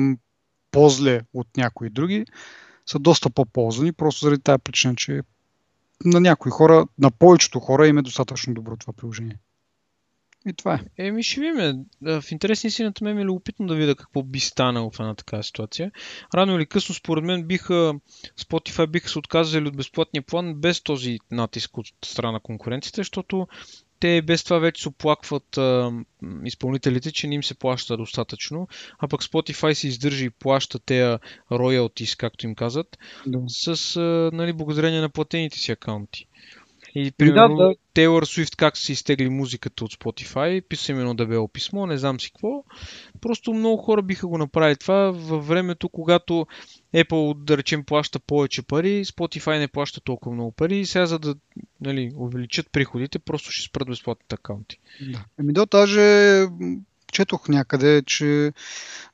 по-зле от някои други, са доста по-ползвани, просто заради тази причина, че на някои хора, на повечето хора им е достатъчно добро това приложение. И това е. Еми ще видим. В интересни си на мен е любопитно да видя какво би станало в една такава ситуация. Рано или късно, според мен, биха Spotify биха се отказали от безплатния план без този натиск от страна на конкуренцията, защото те без това вече се оплакват а, изпълнителите, че не им се плаща достатъчно, а пък Spotify се издържа и плаща тези royalties, както им казват, да. с а, нали, благодарение на платените си акаунти. И примерно да, да. Тейлор Суифт как се изтегли музиката от Spotify, писа им едно дебело писмо, не знам си какво. Просто много хора биха го направили това във времето, когато Apple, да речем, плаща повече пари, Spotify не плаща толкова много пари и сега за да нали, увеличат приходите, просто ще спрат безплатните акаунти. Да. Еми да, даже четох някъде, че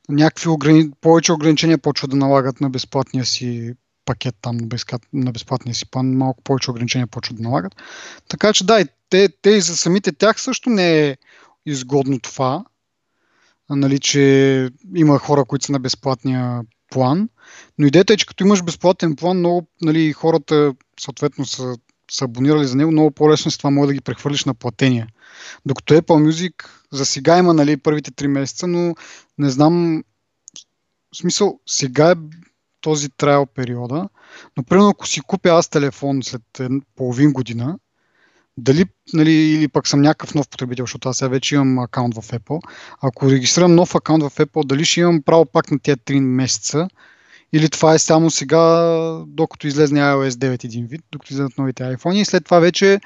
някакви ограни... повече ограничения почват да налагат на безплатния си пакет там на безплатния си план, малко повече ограничения почват да налагат. Така че да, и те, те и за самите тях също не е изгодно това, нали, че има хора, които са на безплатния план, но идеята е, че като имаш безплатен план, много нали, хората съответно са, са абонирали за него, много по-лесно с това може да ги прехвърлиш на платения. Докато Apple Music за сега има нали, първите 3 месеца, но не знам, в смисъл, сега е този трайл периода, но примерно ако си купя аз телефон след половин година, дали, нали, или пък съм някакъв нов потребител, защото аз сега вече имам акаунт в Apple, ако регистрирам нов акаунт в Apple, дали ще имам право пак на тези 3 месеца, или това е само сега, докато излезне iOS 9 един вид, докато излезнат новите iPhone и след това вече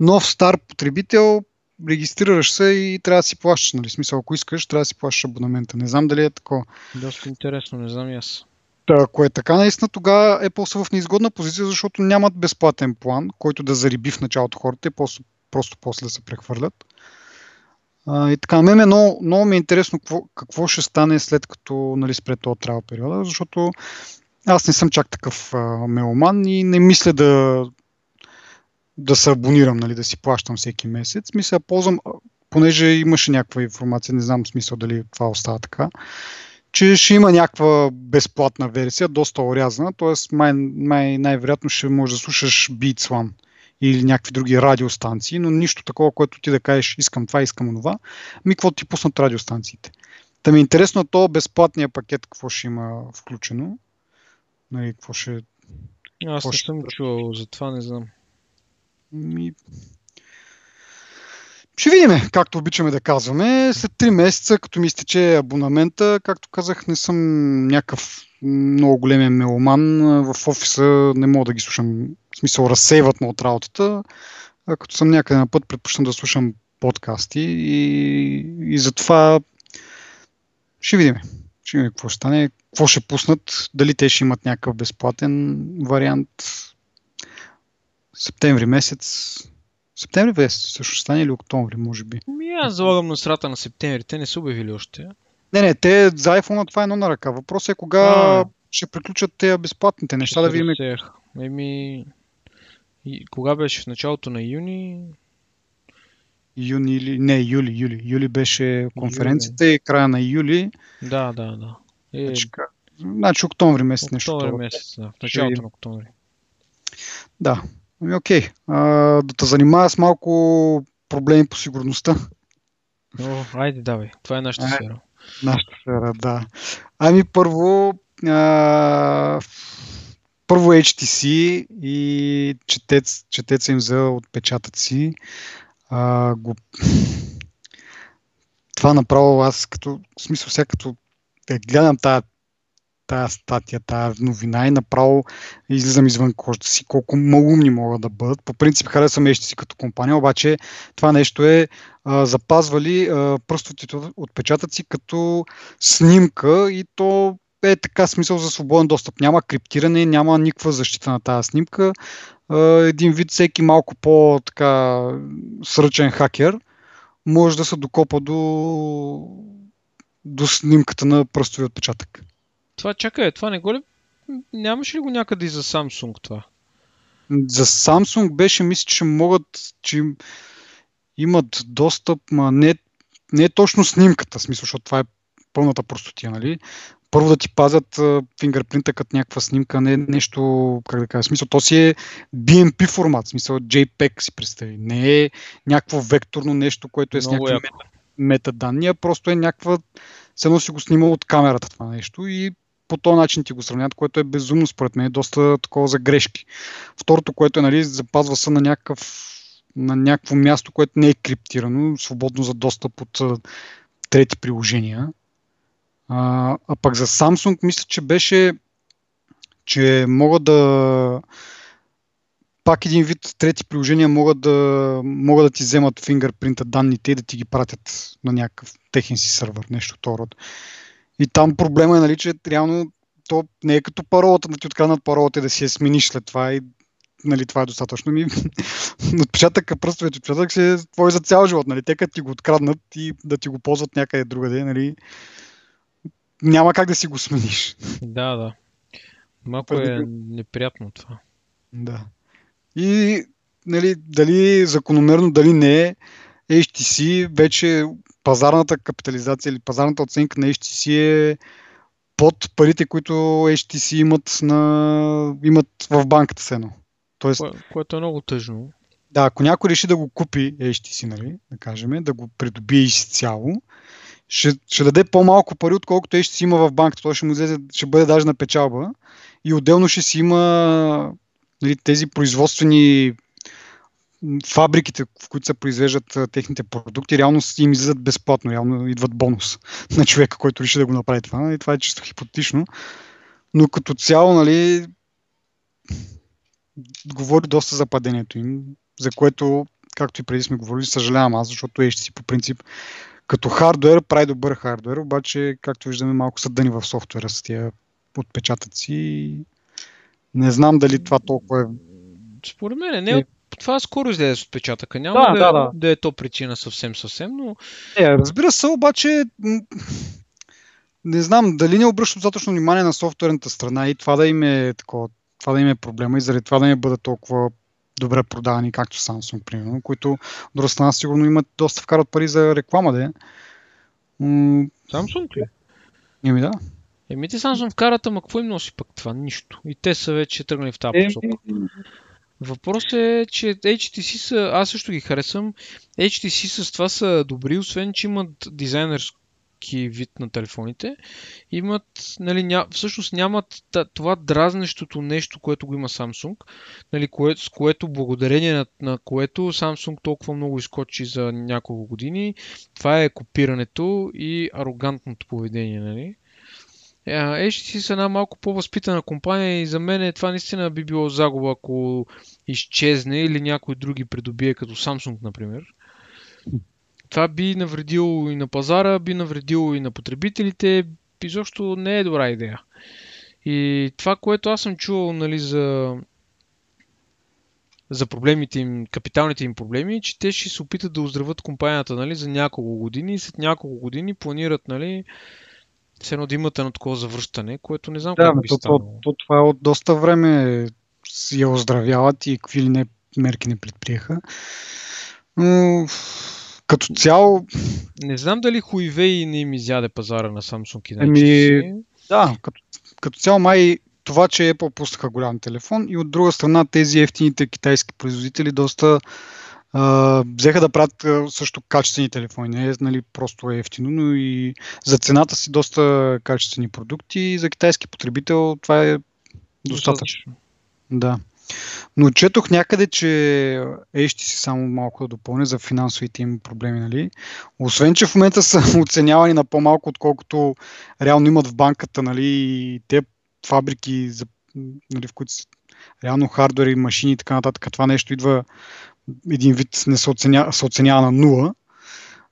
нов стар потребител, регистрираш се и трябва да си плащаш. Нали? Смисъл, ако искаш, трябва да си плащаш абонамента. Не знам дали е такова. Доста интересно, не знам и аз. Ако е така, наистина тогава Apple са в неизгодна позиция, защото нямат безплатен план, който да зариби в началото хората и просто, просто после се прехвърлят. А, и така, мен е много, много ми е интересно какво, какво ще стане след като нали, спре този трябва периода, защото аз не съм чак такъв а, меломан и не мисля да, да се абонирам, нали, да си плащам всеки месец. Мисля, ползвам, понеже имаше някаква информация, не знам смисъл дали това остава така, че ще има някаква безплатна версия, доста орязана, т.е. Май, май, най-вероятно ще можеш да слушаш Beats One или някакви други радиостанции, но нищо такова, което ти да кажеш искам това, искам това. Ми какво ти пуснат радиостанциите? Та ми е интересно то безплатния пакет, какво ще има включено. Нали, какво ще... Аз не съм чувал, затова не знам. Ми... Ще видим, както обичаме да казваме. След 3 месеца, като ми изтече абонамента, както казах, не съм някакъв много големия меломан. В офиса не мога да ги слушам, в смисъл разсейват ме от работата. А като съм някъде на път, предпочитам да слушам подкасти и, и затова ще видим. Ще видим какво ще стане, какво ще пуснат, дали те ще имат някакъв безплатен вариант. Септември месец Септември месец също ще стане или октомври, може би. Ми аз залагам на срата на септември. Те не са обявили още. Не, не, те за iPhone това е едно на ръка. Въпросът е кога а, ще приключат тези безплатните неща да видим. Еми, кога беше в началото на юни? Юни или... Не, юли, юли. Юли беше конференцията юли. и края на юли. Да, да, да. Е... Значи, значи октомври месец октомври нещо. Октомври месец, да. В началото на октомври. Да. Ами окей. А, да те занимава с малко проблеми по сигурността. О, айде, давай. Това е нашата а, сфера. Нашата сфера, да. Ами първо, а, първо HTC и четец, четеца им за отпечатъци а, го, това направо аз като, в смисъл сега като да гледам тази тая статия, тази новина и направо излизам извън кожата си, колко малумни могат да бъдат. По принцип харесвам HTC като компания, обаче това нещо е а, запазвали а, пръстовите отпечатъци като снимка и то е така смисъл за свободен достъп. Няма криптиране, няма никаква защита на тази снимка. А, един вид всеки малко по-така сръчен хакер може да се докопа до, до снимката на пръстови отпечатък. Това чакай, това не го ли... Нямаше ли го някъде и за Samsung това? За Samsung беше, мисля, че могат, че имат достъп, ма не, не е точно снимката, смисъл, защото това е пълната простотия, нали? Първо да ти пазят фингърпринта като някаква снимка, не е нещо, как да кажа, смисъл, то си е BMP формат, смисъл JPEG си представи. Не е някакво векторно нещо, което е с някакви мета, метаданни, а просто е някаква, все едно си го снимал от камерата това нещо и по този начин ти го сравнят, което е безумно според мен, е доста такова за грешки. Второто, което е, нали, запазва се на някакъв на някакво място, което не е криптирано, свободно за достъп от трети приложения. А, а пък за Samsung мисля, че беше, че могат да пак един вид трети приложения могат да, могат да ти вземат фингърпринта данните и да ти ги пратят на някакъв техен си сървър, нещо от род. И там проблема е, нали, че реално то не е като паролата, да ти откраднат паролата и да си я смениш след това и нали, това е достатъчно. Ми, <laughs> отпечатъка, пръстовият отпечатък си е твой за цял живот. Нали? Те като ти го откраднат и да ти го ползват някъде другаде, нали? няма как да си го смениш. <laughs> Да, да. Малко е неприятно това. Да. И нали, дали закономерно, дали не е, HTC вече пазарната капитализация или пазарната оценка на HTC е под парите, които HTC имат, на, имат в банката се едно. Тоест, Кое, което е много тъжно. Да, ако някой реши да го купи HTC, нали, да кажем, да го придобие изцяло, ще, ще даде по-малко пари, отколкото HTC има в банката. Той ще му излезе, ще бъде даже на печалба. И отделно ще си има нали, тези производствени фабриките, в които се произвеждат техните продукти, реално им излизат безплатно, реално идват бонус <laughs> на човека, който реши да го направи това. И това е чисто хипотетично. Но като цяло, нали, говори доста за падението им, за което, както и преди сме говорили, съжалявам аз, защото е ще си по принцип като хардвер прави добър хардвер, обаче, както виждаме, малко са дъни в софтуера с тия отпечатъци. Не знам дали това толкова е... Според мен не, е това скоро излезе с отпечатъка. Няма да, да, да, да. е то причина съвсем, съвсем, но... Е, разбира се, обаче не знам дали не обръщат достатъчно внимание на софтуерната страна и това да им е такова, това да им е проблема и заради това да не бъдат толкова добре продавани, както Samsung, примерно, които от друга страна сигурно имат доста вкарат пари за реклама, да е. М- Samsung ли? Еми да. Еми те Samsung вкарат, ама какво им носи пък това? Нищо. И те са вече тръгнали в тази посока. Въпросът е, че HTC са, аз също ги харесвам, HTC с това са добри, освен че имат дизайнерски вид на телефоните, имат, нали, ня, всъщност нямат това дразнещото нещо, което го има Samsung, нали, кое, с което благодарение на, на което Samsung толкова много изкочи за няколко години, това е копирането и арогантното поведение. Нали. HTC са една малко по-възпитана компания и за мен това наистина би било загуба, ако изчезне или някой други придобие, като Samsung, например. Това би навредило и на пазара, би навредило и на потребителите. Изобщо не е добра идея. И това, което аз съм чувал нали, за, за проблемите им, капиталните им проблеми, че те ще се опитат да оздравят компанията нали, за няколко години и след няколко години планират нали, все едно да имате едно такова завръщане, което не знам да, как би то, станало. То, то, това от доста време я оздравяват и какви ли не мерки не предприеха. Но, като цяло... Не знам дали Huawei не им изяде пазара на Samsung и на Ами, да, като, като цяло май това, че Apple пуснаха голям телефон и от друга страна тези ефтините китайски производители доста Взеха да правят също качествени телефони. Не е нали, просто е ефтино, но и за цената си доста качествени продукти. И за китайски потребител това е достатъчно. Да. Но четох някъде, че HTC само малко да допълня за финансовите им проблеми, нали? Освен, че в момента са <laughs> оценявани на по-малко, отколкото реално имат в банката, нали? И те фабрики, за, нали, в които реално хардвери, машини и така нататък, това нещо идва един вид не се оценява, се оценява на нула.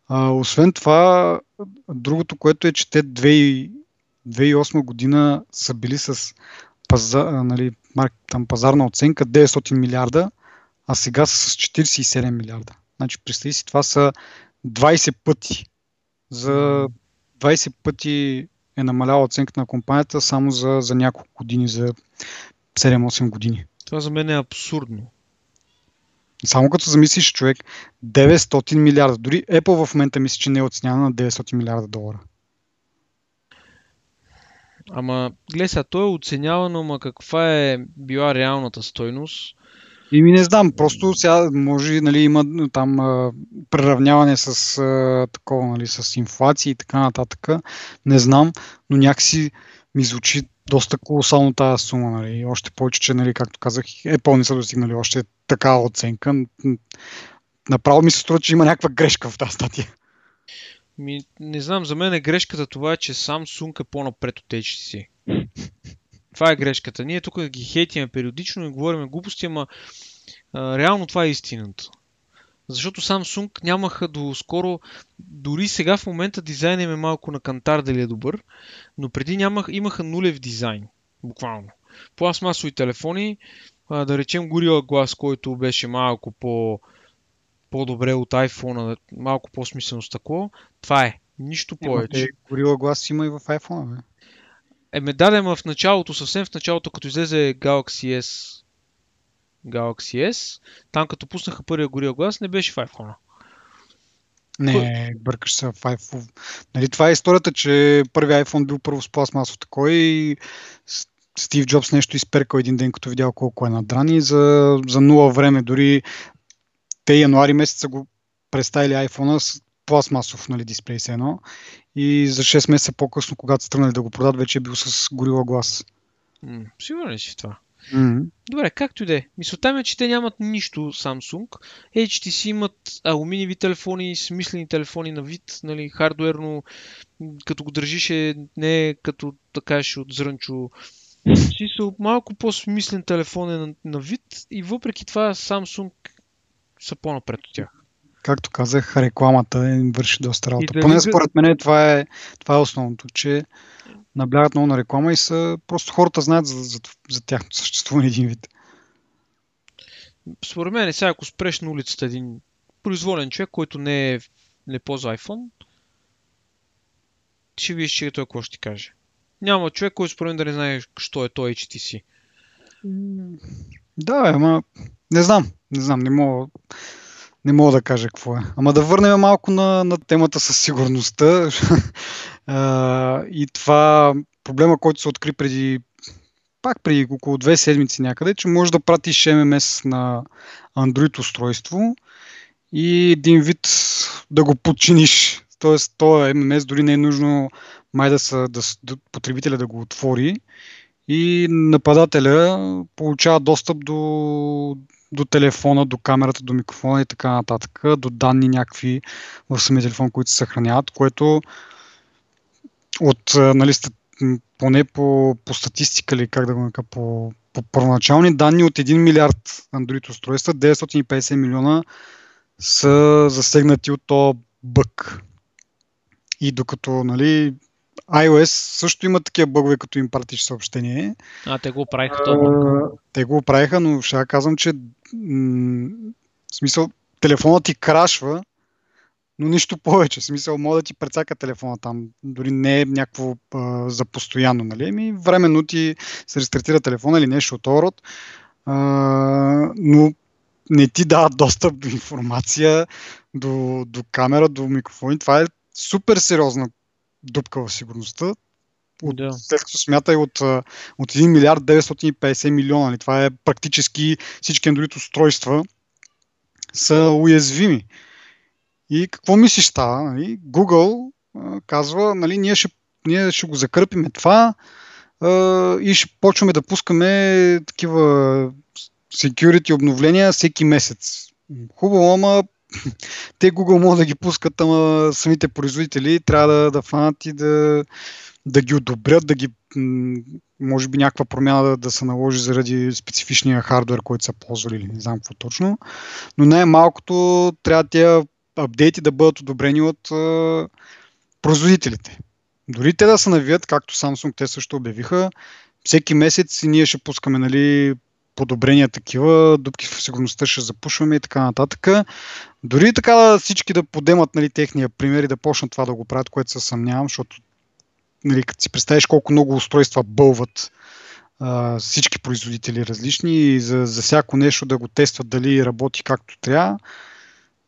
А, освен това, другото, което е, че те 2008 година са били с пазар, нали, там пазарна оценка 900 милиарда, а сега са с 47 милиарда. Значи, представи си, това са 20 пъти. За 20 пъти е намаляла оценката на компанията само за, за няколко години, за 7-8 години. Това за мен е абсурдно. Само като замислиш човек, 900 милиарда. Дори Apple в момента мисли, че не е оценяна на 900 милиарда долара. Ама, гледай сега, то е оценявано, ма каква е била реалната стойност? И ми не знам, просто сега може, нали, има там а, преравняване с а, такова, нали, с инфлация и така нататък. Не знам, но някакси ми звучи доста колосално тази сума. Нали. Още повече, че, нали, както казах, Apple не са достигнали още такава оценка. Направо ми се струва, че има някаква грешка в тази статия. Ми, не знам, за мен е грешката това, че Samsung е по-напред от HTC. това е грешката. Ние тук ги хейтиме периодично и говорим глупости, ама а, реално това е истината. Защото Samsung нямаха до скоро, дори сега в момента дизайн е малко на кантар дали е добър, но преди нямах, имаха нулев дизайн, буквално. Пластмасови телефони, а, да речем Gorilla Glass, който беше малко по, по-добре от iPhone, малко по-смислено стъкло, това е. Нищо повече. Е, Gorilla Glass има и в iPhone, бе. Еме дадем в началото, съвсем в началото, като излезе Galaxy S Galaxy S. Там като пуснаха първия горил глас, не беше в iPhone. Не, бъркаш се в iPhone. Нали, това е историята, че първият iPhone бил първо с пластмасов такой и Стив Джобс нещо изперкал един ден, като видял колко е надрани за, за нула време. Дори те януари месеца го представили iPhone с пластмасов нали, дисплей с едно и за 6 месеца по-късно, когато са тръгнали да го продадат, вече е бил с горила глас. Сигурен ли си в това? Mm-hmm. Добре, както и да е. Мисълта ми е, че те нямат нищо Samsung. HTC имат алуминиеви телефони, смислени телефони на вид, нали, хардуерно, като го държиш е не като така ще от зрънчо. Смисъл, малко по-смислен телефон е на, на вид и въпреки това Samsung са по-напред от тях. Както казах, рекламата им върши доста работа. Дали... Поне според мен това е, това е основното, че наблягат много на реклама и са просто хората знаят за, за, за тяхното <laughs> съществуване един вид. Според мен, сега ако спреш на улицата един произволен човек, който не, е, не ползва iPhone, ще видиш, че той какво ще ти каже. Няма човек, който според мен да не знае, що е той HTC. Да, ама не знам, не знам, не мога, не мога да кажа какво е. Ама да върнем малко на, на темата със сигурността. <laughs> и това проблема, който се откри преди пак преди около две седмици някъде, че можеш да пратиш MMS на Android устройство и един вид да го подчиниш. Тоест, то MMS дори не е нужно май да, са, да, да потребителя да го отвори и нападателя получава достъп до, до телефона, до камерата, до микрофона и така нататък, до данни някакви в самия телефон, които се съхраняват, което от, нали, поне по, по статистика или как да го нарека, по, по първоначални данни от 1 милиард Android устройства, 950 милиона са засегнати от то бък. И докато нали, iOS също има такива бъгове, като им пратиш съобщение. А, те го правиха това. Те го правиха, но ще казвам, че м- в смисъл телефонът ти крашва но нищо повече. В смисъл, мога да ти прецака телефона там. Дори не е някакво а, за постоянно, нали? Ми временно ти се рестартира телефона или нещо от род. А, но не ти дава достъп до информация, до, до камера, до микрофони. Това е супер сериозна дупка в сигурността. От, да. След като смята и от, от 1 милиард 950 милиона. Нали? Това е практически всички Android устройства са уязвими. И какво мислиш става? Нали? Google казва, нали, ние, ще, ние ще го закърпиме това а, и ще почваме да пускаме такива security обновления всеки месец. Хубаво, ама <laughs> те Google могат да ги пускат, ама самите производители трябва да, да фанат и да, да ги одобрят, да ги може би някаква промяна да, да се наложи заради специфичния хардвер, който са ползвали или не знам какво точно. Но най-малкото трябва тези апдейти да бъдат одобрени от а, производителите. Дори те да се навият, както Samsung те също обявиха, всеки месец ние ще пускаме нали, подобрения такива, дупки в сигурността ще запушваме и така нататък. Дори така всички да подемат нали, техния пример и да почнат това да го правят, което се съмнявам, защото нали, като си представиш колко много устройства бълват а, всички производители различни и за, за всяко нещо да го тестват дали работи както трябва,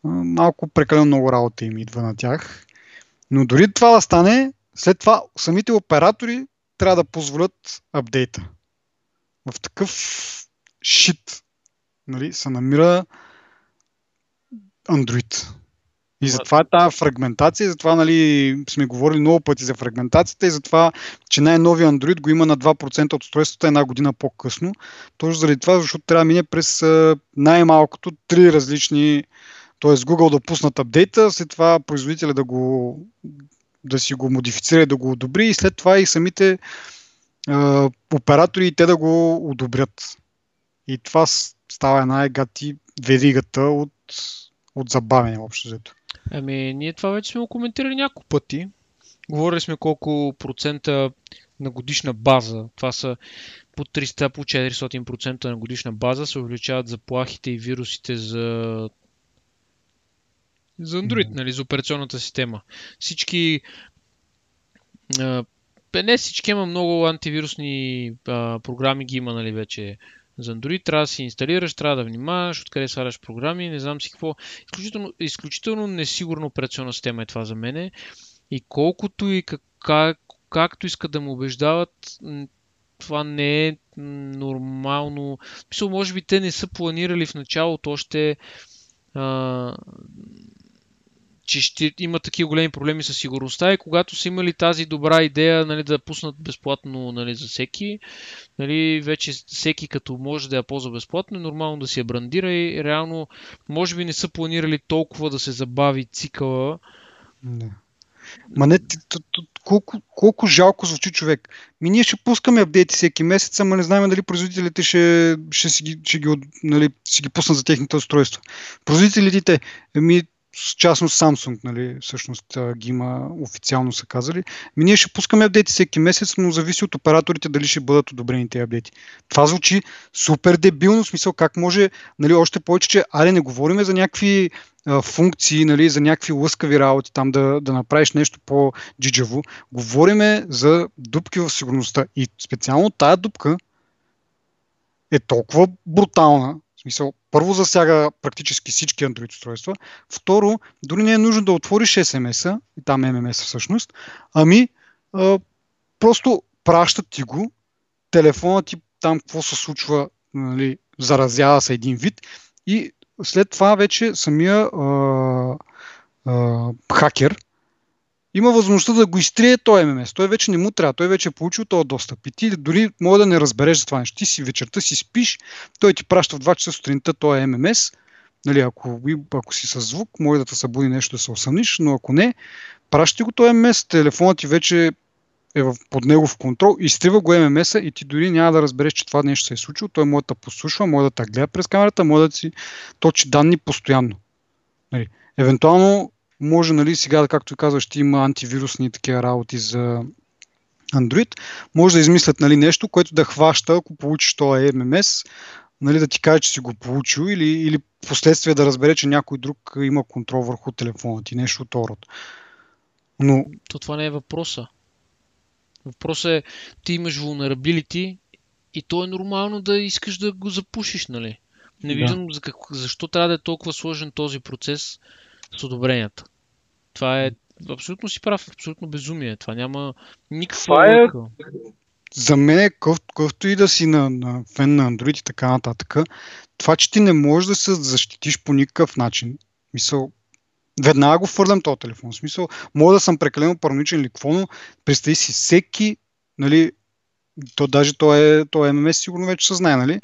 малко прекалено много работа им идва на тях. Но дори това да стане, след това самите оператори трябва да позволят апдейта. В такъв шит нали, се намира Android. И затова е тази фрагментация, и затова нали, сме говорили много пъти за фрагментацията и затова, че най-новия Android го има на 2% от устройствата една година по-късно. Точно заради това, защото трябва да мине през най-малкото три различни, т.е. Google да пуснат апдейта, след това производителя да, го, да си го модифицира и да го одобри и след това и самите е, оператори те да го одобрят. И това става една егати веригата от, от забавяне общо взето. Ами, ние това вече сме го коментирали няколко пъти. Говорили сме колко процента на годишна база. Това са по 300, по 400% на годишна база се увеличават заплахите и вирусите за за Android, нали, за операционната система. Всички а, не всички, има много антивирусни а, програми ги има, нали, вече за Android, трябва да си инсталираш, трябва да внимаваш, откъде сваляш програми, не знам си какво. Изключително, изключително несигурна операционна система е това за мене. И колкото и как, как, както искат да му убеждават, това не е нормално. Мисля, може би те не са планирали в началото още а, че ще има такива големи проблеми с сигурността и когато са имали тази добра идея нали, да пуснат безплатно нали, за всеки, нали, вече всеки като може да я ползва безплатно, е нормално да си я брандира и реално може би не са планирали толкова да се забави цикъла. Не. Ма не, колко, колко жалко звучи човек. Ми ние ще пускаме апдейти всеки месец, ама не знаем дали производителите ще, ще, си, ги, ще ги, нали, си ги пуснат за техните устройства. Производителите, ми, с частност Samsung, нали, всъщност ги има официално са казали. Ми ние ще пускаме апдейти всеки месец, но зависи от операторите дали ще бъдат одобрени тези апдейти. Това звучи супер дебилно, в смисъл как може, нали, още повече, че аре не говориме за някакви а, функции, нали, за някакви лъскави работи, там да, да направиш нещо по-джиджаво. Говориме за дупки в сигурността. И специално тая дупка е толкова брутална, в смисъл, първо засяга практически всички Android устройства. Второ, дори не е нужно да отвориш SMS-а, и там MMS всъщност, ами а, просто пращат ти го, телефонът ти там какво се случва, нали, заразява се един вид и след това вече самия а, а, хакер има възможността да го изтрие този ММС. Той вече не му трябва, той вече е получил този достъп. И ти дори може да не разбереш за това нещо. Ти си вечерта си спиш, той ти праща в 2 часа сутринта този ММС. Нали, ако, ако си с звук, може да те събуди нещо да се осъмниш, но ако не, праща го този ММС, телефонът ти вече е под негов контрол, изтрива го ММС-а и ти дори няма да разбереш, че това нещо се е случило. Той може да послушва, може да те гледа през камерата, може да си точи данни постоянно. Нали. Евентуално може, нали, сега, както казваш, ще има антивирусни такива работи за Android, може да измислят нали, нещо, което да хваща, ако получиш този MMS, нали, да ти каже, че си го получил или, или последствие да разбере, че някой друг има контрол върху телефона ти, нещо от род. Но... То това не е въпроса. Въпросът е, ти имаш vulnerability и то е нормално да искаш да го запушиш, нали? Не виждам да. за как, защо трябва да е толкова сложен този процес с одобренията. Това е абсолютно си прав, абсолютно безумие. Това няма никаква Това е... За мен, какъвто и да си на, на фен на Android и така нататък, това, че ти не можеш да се защитиш по никакъв начин, мисъл, веднага го фърлям този телефон. В смисъл, мога да съм прекалено параничен или какво, но представи си всеки, нали, то даже то е, то е ММС сигурно вече се знае, нали,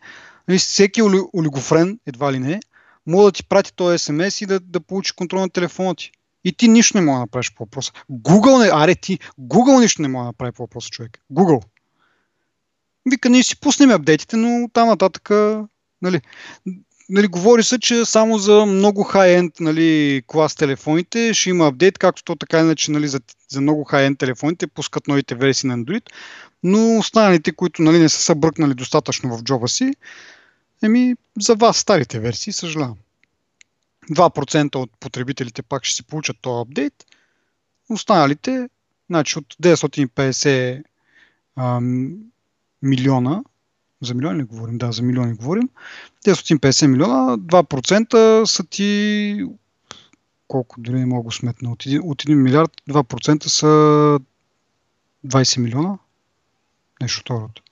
нали, всеки олигофрен, едва ли не, може да ти прати този смс и да, да получи контрол на телефона ти. И ти нищо не може да направиш по въпроса. Google не, аре ти, Google нищо не може да направи по въпроса, човек. Google. Вика, ние си пуснем апдейтите, но там нататък, нали, нали, говори се, че само за много хай-енд нали, клас телефоните ще има апдейт, както то така иначе нали, за, за много хай-енд телефоните пускат новите версии на Android, но останалите, които нали, не са събръкнали достатъчно в джоба си, еми за вас старите версии, съжалявам. 2% от потребителите пак ще си получат този апдейт, останалите, значи от 950 ам, милиона, за милиони ли говорим? Да, за милиони говорим. 950 милиона, 2% са ти колко дори не мога сметна. От 1, от 1 милиард 2% са 20 милиона. Нещо второто.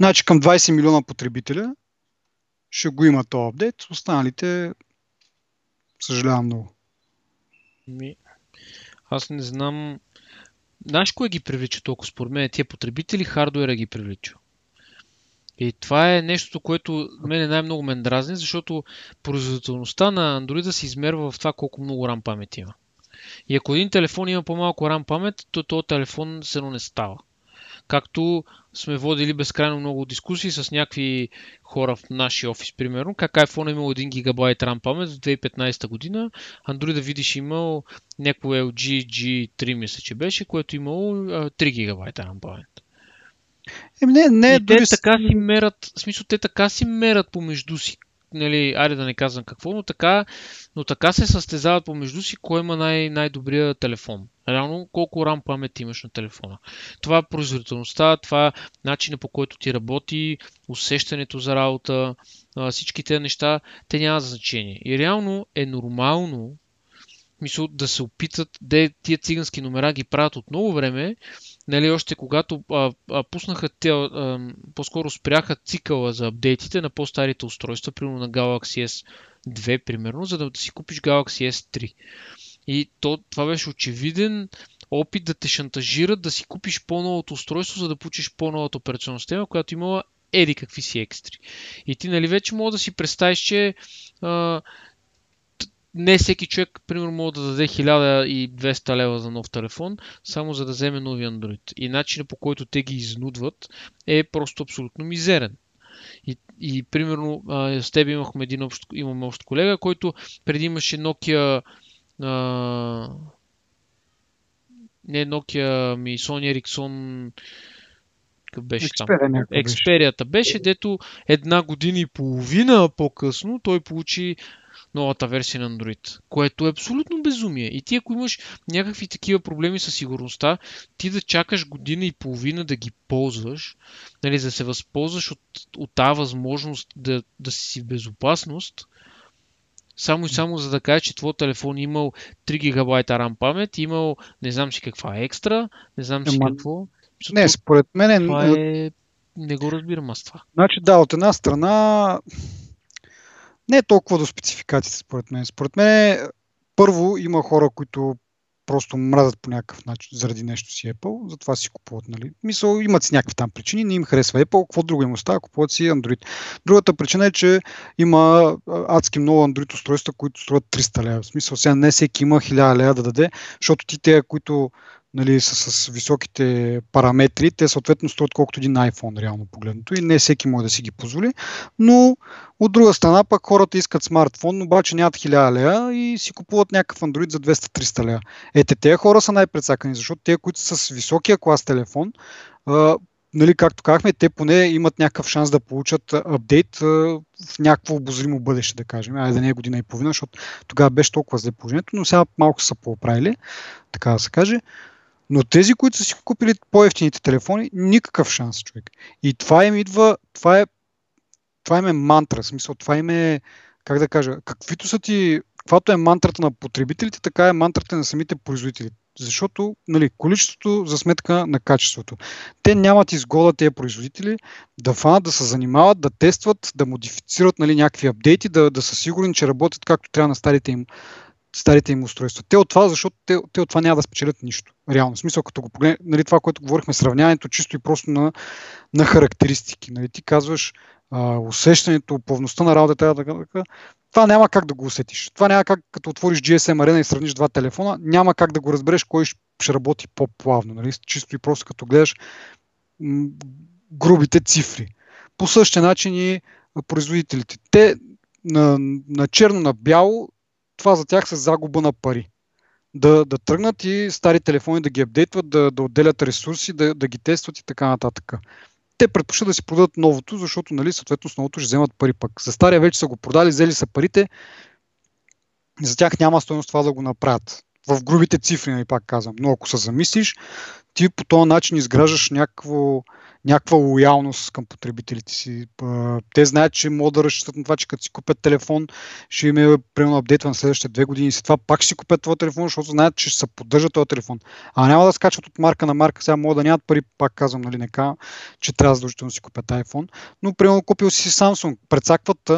Значи към 20 милиона потребителя ще го има този апдейт, останалите съжалявам много. Ми, аз не знам. Знаеш кое ги привлича толкова според мен? Тия потребители хардуера ги привлича. И това е нещо, което мене най-много ме дразни, защото производителността на Android се измерва в това колко много RAM памет има. И ако един телефон има по-малко RAM памет, то този телефон се не става. Както сме водили безкрайно много дискусии с някакви хора в нашия офис, примерно, как iPhone е имал 1 гигабайт RAM памет в 2015 година, Android да видиш имал някакво LG G3, мисля, че беше, което имало 3 гигабайта RAM памет. Еми не, не, и те така си мерят, в смисъл те така си мерят помежду си, нали, айде да не казвам какво, но така, но така се състезават помежду си, кой има най- най-добрия телефон. Реално колко RAM памет имаш на телефона. Това е производителността, това е начина по който ти работи, усещането за работа, всички тези неща, те нямат значение. И реално е нормално мисъл, да се опитат, де тия цигански номера ги правят от много време, нали, още когато а, а, пуснаха те, а, по-скоро спряха цикъла за апдейтите на по-старите устройства, примерно на Galaxy S2, примерно, за да си купиш Galaxy S3. И то, това беше очевиден опит да те шантажират да си купиш по-новото устройство, за да получиш по-новата операционна система, която имала еди какви си екстри. И ти нали вече мога да си представиш, че а, не всеки човек, примерно, може да даде 1200 лева за нов телефон, само за да вземе нови Android. И начинът по който те ги изнудват е просто абсолютно мизерен. И, и примерно а, с теб имахме един общ, имаме общ колега, който преди имаше Nokia а, не Nokia, ми Sony Ericsson какъв беше Xperia, там? Експерията беше, дето една година и половина по-късно той получи новата версия на Android, което е абсолютно безумие. И ти ако имаш някакви такива проблеми със сигурността, ти да чакаш година и половина да ги ползваш, нали, да се възползваш от, от тази възможност да, да си в безопасност, само и само за да кажеш, че твой телефон е имал 3 гигабайта RAM памет, имал не знам си каква екстра, не знам си Ема... какво. Не, според мен това е... Не го разбирам аз това. Значи да, от една страна не е толкова до спецификациите, според мен. Според мен, първо има хора, които просто мразят по някакъв начин заради нещо си Apple, затова си купуват. Нали? Мисъл, имат си някакви там причини, не им харесва Apple, какво друго им остава, купуват си Android. Другата причина е, че има адски много Android устройства, които струват 300 лева. В смисъл, сега не всеки има 1000 лева да даде, защото ти те, които нали, с, с високите параметри, те съответно струват колкото един iPhone, реално погледнато, и не всеки може да си ги позволи, но от друга страна пък хората искат смартфон, обаче нямат 1000 лея и си купуват някакъв Android за 200-300 лея. Ете, тези хора са най-предсакани, защото те, които са с високия клас телефон, нали, както казахме, те поне имат някакъв шанс да получат апдейт в някакво обозримо бъдеще, да кажем. Айде да не е година и половина, защото тогава беше толкова зле положението, но сега малко са поправили, така да се каже. Но тези, които са си купили по-ефтините телефони, никакъв шанс, човек. И това им идва, това е, това им е мантра, смисъл, това им е, как да кажа, каквито са ти, каквато е мантрата на потребителите, така е мантрата на самите производители. Защото нали, количеството за сметка на качеството. Те нямат изгода тези производители да фанат, да се занимават, да тестват, да модифицират нали, някакви апдейти, да, да са сигурни, че работят както трябва на старите им старите им устройства. Те от това, защото те, те от това няма да спечелят нищо. Реално. В смисъл, като го погледнем, нали, това, което говорихме, сравняването чисто и просто на, на характеристики. Нали, ти казваш, а, усещането, плавността на работата, така, така, това няма как да го усетиш. Това няма как, като отвориш GSM арена и сравниш два телефона, няма как да го разбереш кой ще работи по-плавно. Нали? Чисто и просто като гледаш м- грубите цифри. По същия начин и производителите. Те на, на черно на бяло, това за тях са загуба на пари. Да, да тръгнат и стари телефони да ги апдейтват, да, да отделят ресурси, да, да ги тестват и така нататък те предпочитат да си продадат новото, защото, нали, съответно, с новото ще вземат пари пък. За стария вече са го продали, взели са парите, за тях няма стоеност това да го направят. В грубите цифри, нали, пак казвам. Но ако се замислиш, ти по този начин изграждаш някакво, някаква лоялност към потребителите си. Те знаят, че могат да разчитат на това, че като си купят телефон, ще им е примерно апдейтван следващите две години и след това пак ще си купят този телефон, защото знаят, че ще се поддържа този телефон. А няма да скачат от марка на марка, сега могат да нямат пари, пак казвам, нали, нека, че трябва задължително да си купят iPhone. Но примерно купил си Samsung, прецакват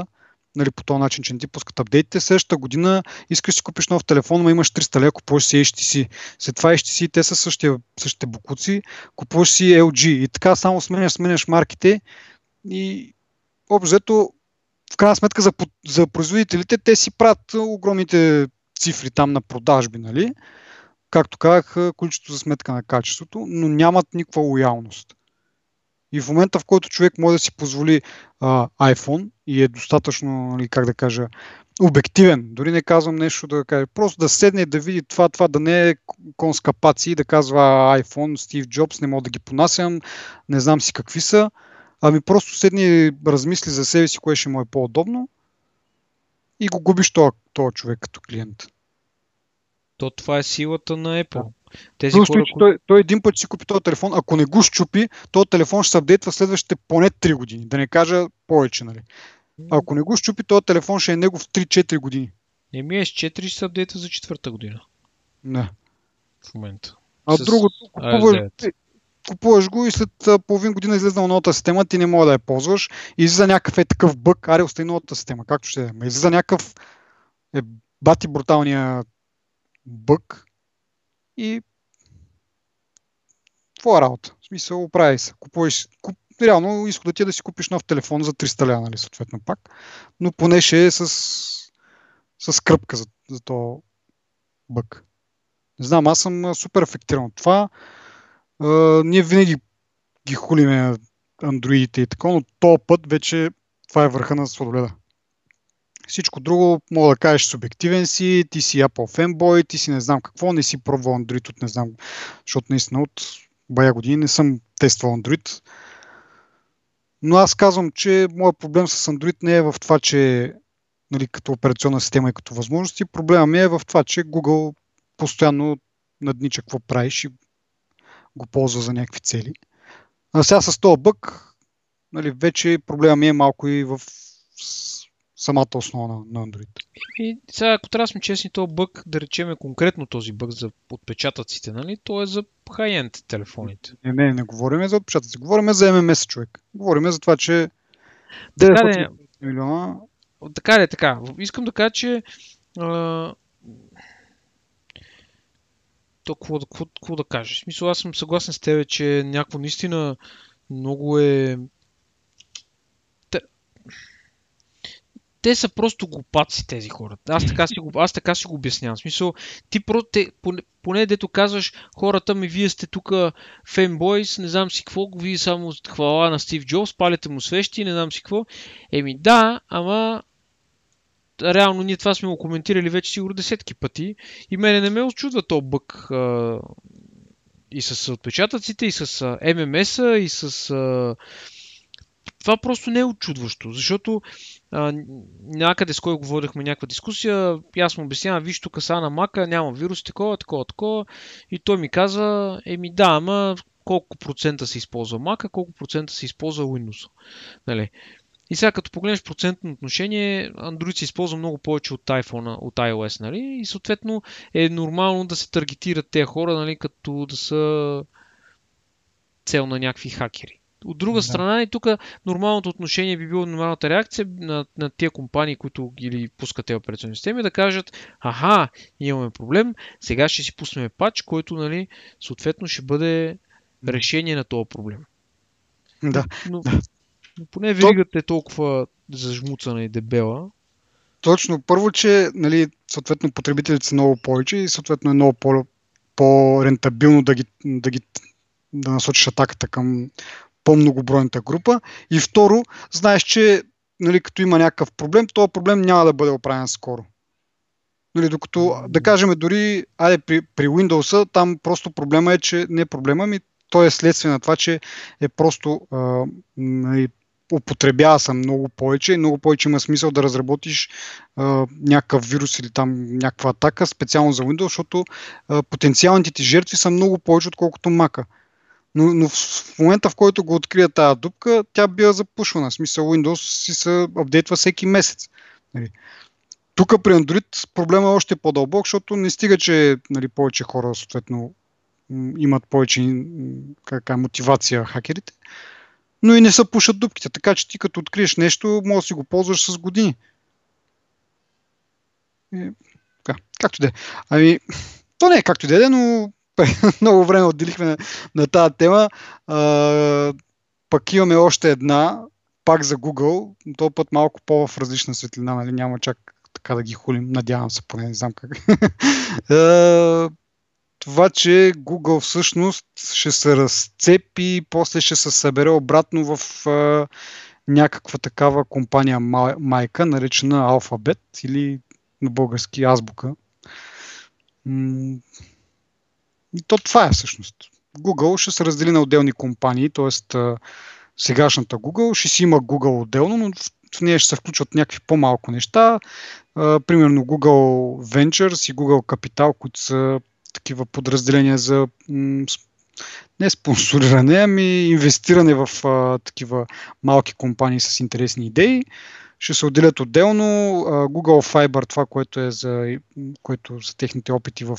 нали, по този начин, че не ти пускат апдейтите. Следващата година искаш си купиш нов телефон, но имаш 300 лева, купуваш си HTC. След това HTC, те са същия, същите букуци, купуваш си LG. И така само сменяш, сменяш марките и общо в крайна сметка за, за производителите те си правят огромните цифри там на продажби, нали? Както казах, количество за сметка на качеството, но нямат никаква лоялност. И в момента, в който човек може да си позволи а, iPhone и е достатъчно, нали, как да кажа, обективен, дори не казвам нещо да каже, просто да седне да види това, това да не е конска паци, да казва iPhone, Стив Джобс, не мога да ги понасям, не знам си какви са, ами просто седне и размисли за себе си, кое ще му е по-удобно и го губиш този човек като клиент. То това е силата на Apple. Да. Тези хора, че той, той един път си купи този телефон, ако не го щупи, този телефон ще се апдейтва следващите поне 3 години. Да не кажа повече, нали? Ако не го щупи, този телефон ще е него в 3-4 години. Еми е с 4 ще се апдейтва за четвърта година. Не. В момента. А с другото, купуваш, купуваш го и след половин година излезна новата система, ти не мога да я ползваш и излиза някакъв е такъв бък, аре остави новата система, както ще е. Излиза някакъв е бати бруталния бък, и това е работа. В смисъл, оправи се. Купуваш, куп, реално изходът ти е да си купиш нов телефон за 300 ля, нали, съответно пак. Но поне ще е с, с кръпка за, за то бък. Не знам, аз съм супер афектиран от това. А, ние винаги ги хулиме андроидите и така, но този път вече това е върха на сладоледа. Всичко друго мога да кажеш субективен си, ти си Apple фенбой, ти си не знам какво, не си пробвал Android от не знам, защото наистина от бая години не съм тествал Android. Но аз казвам, че моят проблем с Android не е в това, че нали, като операционна система и като възможности, проблема ми е в това, че Google постоянно наднича какво правиш и го ползва за някакви цели. А сега с този бък, нали, вече проблема ми е малко и в самата основа на, на Android. И сега, ако трябва да сме честни, този бък, да речеме конкретно този бък за отпечатъците, нали? То е за хай-енд телефоните. Не, не, не говорим за отпечатъци, говорим за ММС човек. Говорим за това, че 900 милиона... Така ли, така. Искам да кажа, че а... то какво, какво, какво да кажа? В смисъл, аз съм съгласен с теб, че някакво наистина много е те са просто глупаци тези хора. Аз така си го, аз така си го обяснявам. В смисъл, ти просто, те, поне, поне дето казваш, хората ми, вие сте тук фенбойс, не знам си какво, вие само хвала на Стив Джобс, палите му свещи, не знам си какво. Еми да, ама реално ние това сме го коментирали вече сигурно десетки пъти и мене не ме очудва то бък а, и с отпечатъците, и с ММС-а, и с а, това просто не е очудващо, защото а, някъде с кой говорихме някаква дискусия, аз му обяснявам, виж тук са на мака, няма вирус, такова, такова, такова, и той ми каза, еми да, ама колко процента се използва мака, колко процента се използва Windows. Нали? И сега като погледнеш процентно отношение, Android се използва много повече от iPhone, от iOS, нали? И съответно е нормално да се таргетират тези хора, нали, като да са цел на някакви хакери. От друга да. страна и тук нормалното отношение би било нормалната реакция на, на тия компании, които ги пускат тези операционни системи, да кажат, аха, имаме проблем, сега ще си пуснем пач, който нали, съответно ще бъде решение на този проблем. Да. Но, Но поне веригата е толкова зажмуцана и дебела. Точно. Първо, че нали, съответно потребителите са много повече и съответно е много по- по-рентабилно да, ги, да, ги, да насочиш атаката към по-многобройната група. И второ, знаеш, че нали, като има някакъв проблем, този проблем няма да бъде оправен скоро. Нали, докато, да кажем, дори айде, при, при Windows, там просто проблема е, че не е проблема, ми то е следствие на това, че е просто а, нали, употребява се много повече и много повече има смисъл да разработиш а, някакъв вирус или там някаква атака специално за Windows, защото а, потенциалните ти жертви са много повече, отколкото мака. Но, но в момента, в който го открия тази дупка, тя бива запушвана. В смисъл Windows си се апдейтва всеки месец. Нали. Тук при Android проблема е още по-дълбок, защото не стига, че нали, повече хора съответно имат повече кака, мотивация хакерите, но и не са пушат дупките. Така че ти като откриеш нещо, може да си го ползваш с години. И, така, както де. Ами, то не е както де, но <laughs> много време отделихме на, на тази тема. А, пък имаме още една, пак за Google, то път малко по-в различна светлина, нали? няма чак така да ги хулим, надявам се, поне не знам как. <laughs> това, че Google всъщност ще се разцепи после ще се събере обратно в а, някаква такава компания майка, наречена Alphabet или на български азбука. И то това е всъщност. Google ще се раздели на отделни компании, т.е. сегашната Google ще си има Google отделно, но в нея ще се включват някакви по-малко неща. Примерно Google Ventures и Google Capital, които са такива подразделения за не спонсориране, ами инвестиране в а, такива малки компании с интересни идеи. Ще се отделят отделно. Google Fiber, това, което е за, което за техните опити в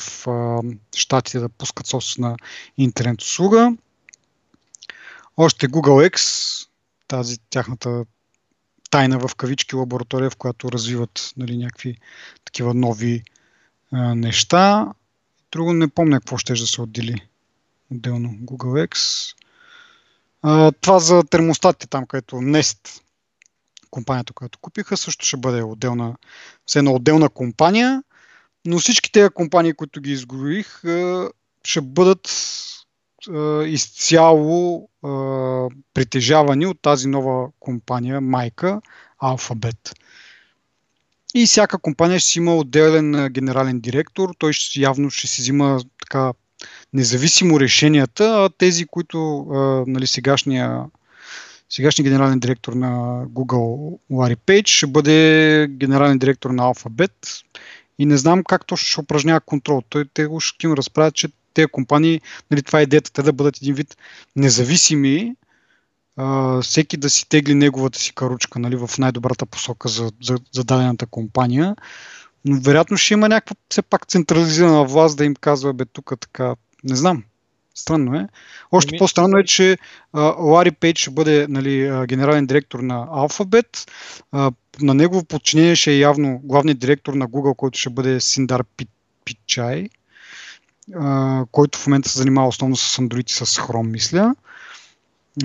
щатите да пускат собствена интернет услуга. Още Google X, тази тяхната тайна в кавички лаборатория, в която развиват нали, някакви такива нови а, неща. Друго не помня какво ще да се отдели отделно. Google X. А, това за термостатите там, където Nest, компанията, която купиха, също ще бъде отделна, все една отделна компания, но всички тези компании, които ги изгорих, ще бъдат изцяло притежавани от тази нова компания, майка Alphabet. И всяка компания ще си има отделен генерален директор. Той ще, явно ще си взима така независимо решенията, а тези, които нали, сегашния, сегашния генерален директор на Google Лари Пейдж ще бъде генерален директор на Alphabet и не знам как точно ще упражнява контрол. Той, те го ще им разправят, че тези компании, нали, това е идеята, те да бъдат един вид независими а, всеки да си тегли неговата си каручка нали, в най-добрата посока за, за, за дадената компания. Но вероятно ще има някаква все пак централизирана власт да им казва, бе, тук така, не знам. Странно е. Още Еми... по-странно е, че а, Лари Пейдж ще бъде нали, генерален директор на Alphabet. А, на негово подчинение ще е явно главният директор на Google, който ще бъде Синдар Пичай, който в момента се занимава основно с Android и с Chrome, мисля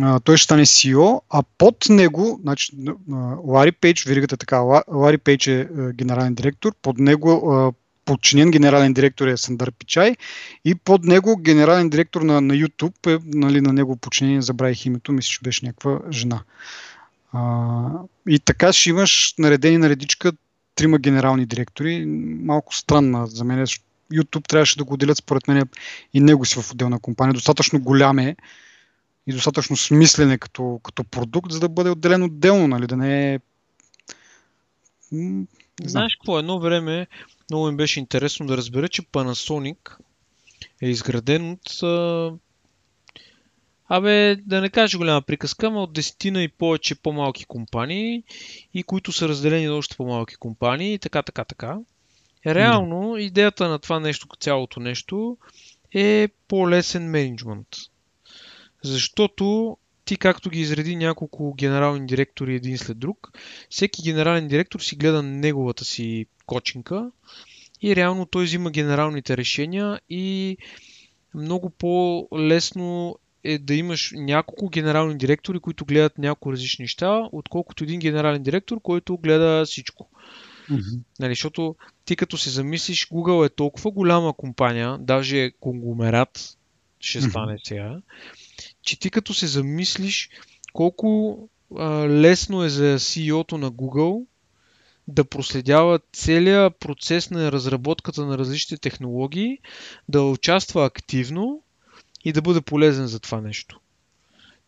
а, той ще стане CEO, а под него, значи, Лари Пейдж, веригата така, Лари Пейдж е, е генерален директор, под него подчинен генерален директор е Сандър Пичай и под него генерален директор на, на YouTube е нали, на него подчинение, забравих името, мисля, че беше някаква жена. А, и така ще имаш наредени на редичка трима генерални директори. Малко странна за мен. YouTube трябваше да го отделят според мен и него си в отделна компания. Достатъчно голям е, и достатъчно смислене като, като продукт, за да бъде отделен отделно, нали, да не е... Не Знаеш какво, едно време много ми беше интересно да разбера, че Panasonic е изграден от Абе, да не кажа голяма приказка, ама от десетина и повече по-малки компании и които са разделени на още по-малки компании и така, така, така. Реално, да. идеята на това нещо, цялото нещо, е по-лесен менеджмент. Защото ти както ги изреди няколко генерални директори един след друг, всеки генерален директор си гледа неговата си кочинка и реално той взима генералните решения и много по-лесно е да имаш няколко генерални директори, които гледат няколко различни неща, отколкото един генерален директор, който гледа всичко. Мгм. Нали, защото ти като се замислиш, Google е толкова голяма компания, даже е конгломерат, ще стане сега, че ти като се замислиш колко а, лесно е за CEO-то на Google да проследява целият процес на разработката на различните технологии, да участва активно и да бъде полезен за това нещо.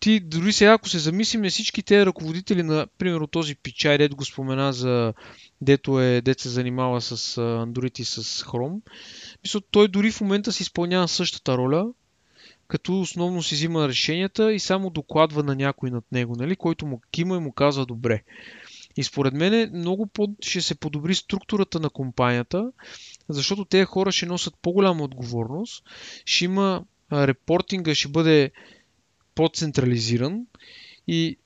Ти дори сега, ако се замислим, всички тези ръководители на, примерно този Пичай, дето го спомена за дето е, дето се занимава с Android и с Chrome, мисля, той дори в момента си изпълнява същата роля, като основно си взима решенията и само докладва на някой над него, нали, който му кима и му казва добре. И според мен много по- ще се подобри структурата на компанията, защото тези хора ще носят по-голяма отговорност, ще има репортинга, ще бъде по-централизиран и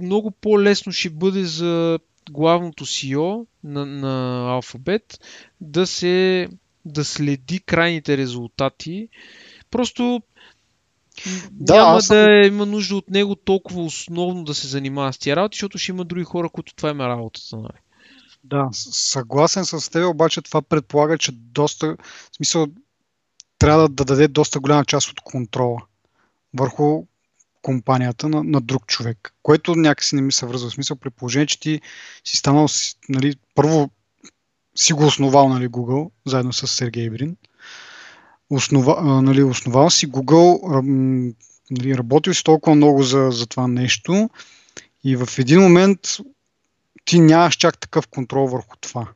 много по-лесно ще бъде за главното CEO на, на Alphabet да се да следи крайните резултати. Просто Да, няма аз да има нужда от него толкова основно да се занимава с тия работи, защото ще има други хора, които това им е работата. Нали? Да, съгласен с теб, обаче това предполага, че доста, в смисъл, трябва да даде доста голяма част от контрола върху компанията на, на друг човек, което някакси не ми се връзва. В смисъл, при положение, че ти си станал, нали, първо си го основал, нали, Google, заедно с Сергей Брин. Основа, а, нали, основал си Google, нали, работил си толкова много за, за това нещо и в един момент ти нямаш чак такъв контрол върху това.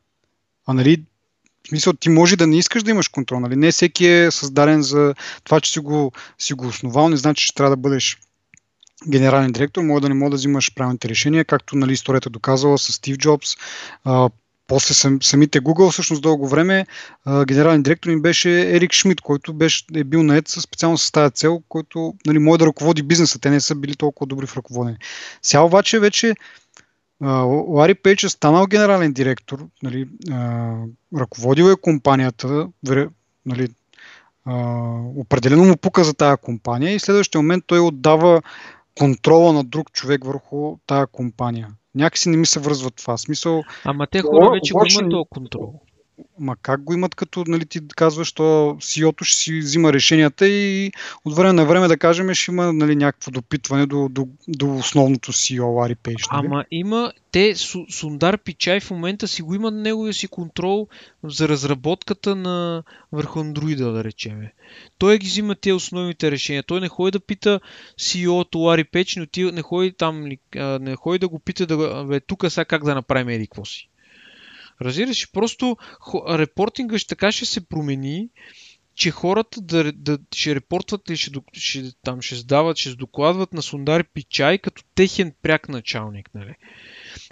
А нали, в смисъл, ти може да не искаш да имаш контрол. Нали? Не всеки е създаден за това, че си го, си го основал, не значи, че трябва да бъдеш генерален директор, може да не може да взимаш правилните решения, както нали, историята доказала с Стив Джобс. А, после сам, самите Google, всъщност дълго време, генерален директор им беше Ерик Шмидт, който беше, е бил наед специално с тази цел, който нали, може да ръководи бизнеса. Те не са били толкова добри в ръководене. Сега обаче вече Лари Пейдж е станал генерален директор, нали, а, ръководил е компанията, нали, а, определено му пука за тази компания и в следващия момент той отдава контрола на друг човек върху тази компания. Някакси не ми се връзва това. Смисъл, Ама те хора вече го имат този контрол. Ма как го имат, като нали, ти казваш, то CEO-то ще си взима решенията и от време на време да кажем, ще има нали, някакво допитване до, до, до основното CEO Пейдж. Нали? Ама има, те, Су- Сундар Пичай в момента си го имат неговия си контрол за разработката на върху андроида, да речеме. Той ги взима тези основните решения. Той не ходи да пита CEO-то Лари Печ, не, не ходи там, не ходи да го пита да, бе, тук сега как да направим еди си. Разбираш, просто репортинга ще така ще се промени, че хората да, да ще репортват или ще, ще, там ще сдават, ще докладват на Сундар Пичай като техен пряк началник. Нали?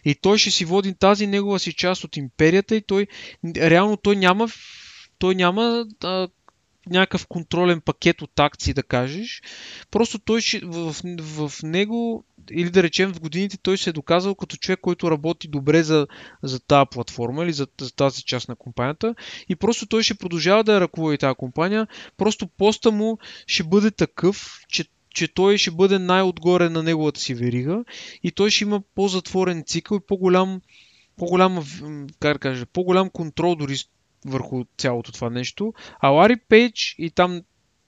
И той ще си води тази негова си част от империята и той реално той няма той няма а, някакъв контролен пакет от акции, да кажеш. Просто той ще, в, в, в него, или да речем в годините, той се е доказал като човек, който работи добре за, за тази платформа или за, за тази част на компанията. И просто той ще продължава да ръководи тази компания. Просто поста му ще бъде такъв, че че той ще бъде най-отгоре на неговата си верига и той ще има по-затворен цикъл и по-голям, по-голям, как да кажа, по-голям контрол дори върху цялото това нещо. А Лари Пейдж и там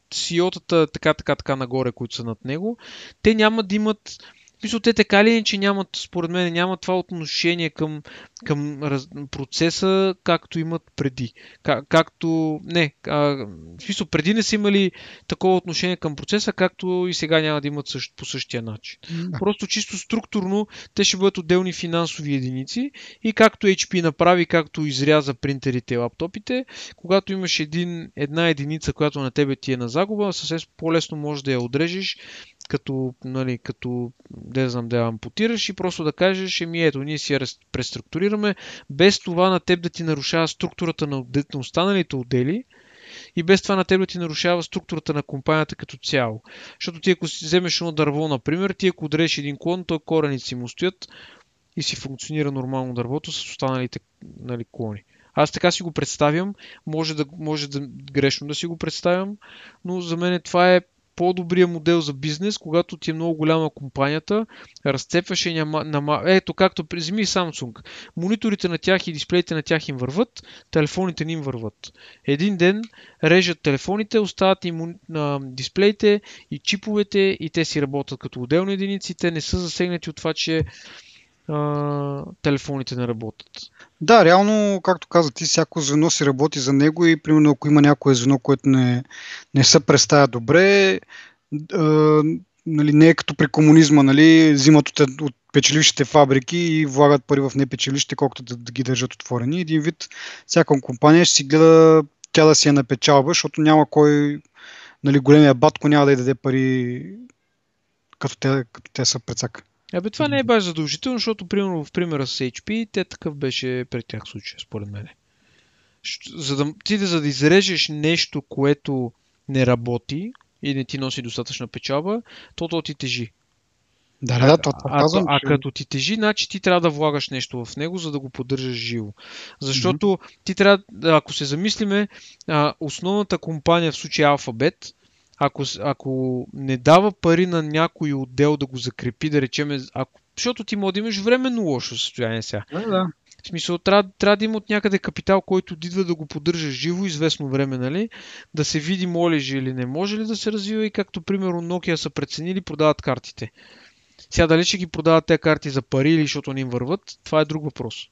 CEO-тата така, така, така нагоре, които са над него, те няма да имат Мисля, те така ли че нямат, според мен, нямат това отношение към, към раз, процеса, както имат преди. Как, както, не, а, в смисъл, преди не са имали такова отношение към процеса, както и сега няма да имат същ, по същия начин. Да. Просто чисто структурно те ще бъдат отделни финансови единици и както HP направи, както изряза принтерите и лаптопите, когато имаш един, една единица, която на тебе ти е на загуба, съвсем по-лесно можеш да я отрежеш, като, нали, като не знам, да я ампутираш и просто да кажеш, еми ето, ние си я рес- преструктурираме, без това на теб да ти нарушава структурата на, на останалите отдели и без това на теб да ти нарушава структурата на компанията като цяло. Защото ти ако си вземеш едно дърво, например, ти ако удреш един клон, то корените си му стоят и си функционира нормално дървото с останалите нали, клони. Аз така си го представям, може да, може да грешно да си го представям, но за мен това е по-добрия модел за бизнес, когато ти е много голяма компанията, разцепваш и няма. Ето, както вземи Samsung. Мониторите на тях и дисплеите на тях им върват, телефоните не им върват. Един ден режат телефоните, остават им на дисплеите и чиповете и те си работят като отделни единици. Те не са засегнати от това, че телефоните не работят. Да, реално, както каза ти, всяко звено си работи за него и примерно ако има някое звено, което не, не се представя добре, а, нали, не е като при комунизма, нали, взимат от, от печелившите фабрики и влагат пари в непечелившите, колкото да, да ги държат отворени. Един вид, всяка компания ще си гледа тя да си е на печалба, защото няма кой, нали, големия батко няма да й даде пари като те, като те са прецака. Абе, това не е баш задължително, защото, примерно, в примера с HP, те такъв беше пред тях случай, според мен. За да, ти да, за да изрежеш нещо, което не работи и не ти носи достатъчна печалба, то то ти тежи. Да, да, то, това а, казвам. а, че- а като ти тежи, значи ти трябва да влагаш нещо в него, за да го поддържаш живо. Защото ти трябва, да, ако се замислиме, основната компания в случая Alphabet, ако, ако не дава пари на някой отдел да го закрепи, да речеме, ако, защото ти може да имаш временно лошо състояние сега. Да, да. В смисъл, трябва, трябва да има от някъде капитал, който идва да го поддържа живо известно време, нали? Да се види може ли или не може ли да се развива и както примерно Nokia са преценили, продават картите. Сега дали ще ги продават тези карти за пари или защото не им върват, това е друг въпрос.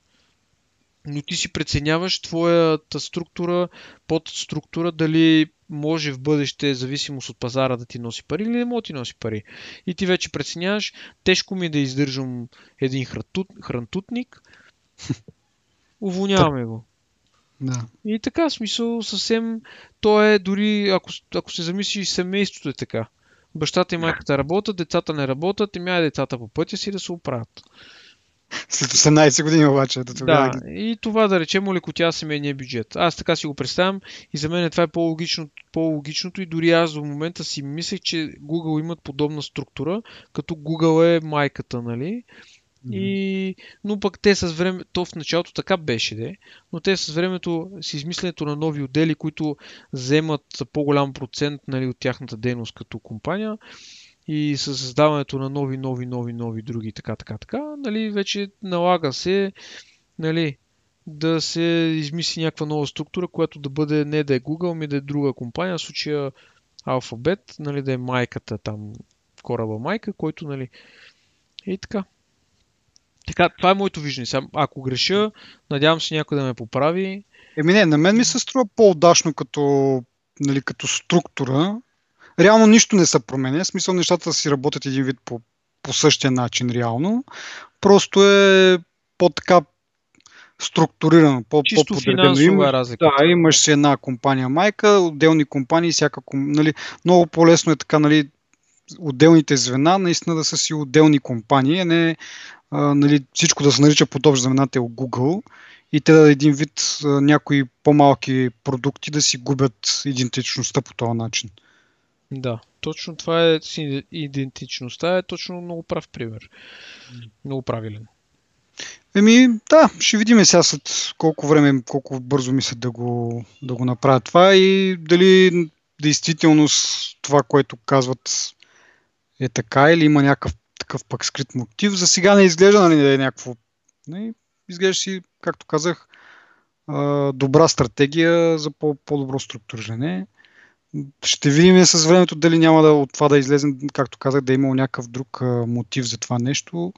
Но ти си преценяваш твоята структура, подструктура, дали може в бъдеще, зависимост от пазара, да ти носи пари или не може да ти носи пари. И ти вече преценяваш, тежко ми е да издържам един хрантут, хрантутник, <laughs> уволняваме го. да. И така, смисъл, съвсем, то е дори, ако, ако се замислиш, семейството е така. Бащата и майката работят, децата не работят, и мя децата по пътя си да се оправят. След 18 години обаче, до тогава. Да, и това да речем олекотя семейния бюджет. Аз така си го представям и за мен това е по-логично, по-логичното и дори аз до момента си мислех, че Google имат подобна структура, като Google е майката, нали? И, но пък те с време, то в началото така беше, де, но те с времето, с измисленето на нови отдели, които вземат по-голям процент нали, от тяхната дейност като компания и с създаването на нови, нови, нови, нови други, така, така, така, нали, вече налага се, нали, да се измисли някаква нова структура, която да бъде не да е Google, ми да е друга компания, в случая Alphabet, нали, да е майката там, кораба майка, който, нали, и така. Така, това е моето виждане. Ако греша, надявам се някой да ме поправи. Еми не, на мен ми се струва по-удачно като, нали, като структура. Реално нищо не се променя. В смисъл нещата си работят един вид по, по същия начин реално. Просто е по-така структурирано, по, по-подредено. е разлика. Да, имаш си една компания майка, отделни компании, всяка, нали, много по-лесно е така, нали, отделните звена наистина да са си отделни компании, не а, нали, всичко да се нарича под общ знаменател Google и те да един вид а, някои по-малки продукти да си губят идентичността по този начин. Да, точно това е с идентичността, е точно много прав пример. Много правилен. Еми, да, ще видим сега след колко време, колко бързо мислят да го, да го направят това и дали действително с това, което казват е така или има някакъв такъв пък скрит мотив. За сега не изглежда нали, да е някакво. Не, изглежда си, както казах, добра стратегия за по- по-добро структуриране. Ще видим с времето дали няма да от това да излезе, както казах, да е имал някакъв друг мотив за това нещо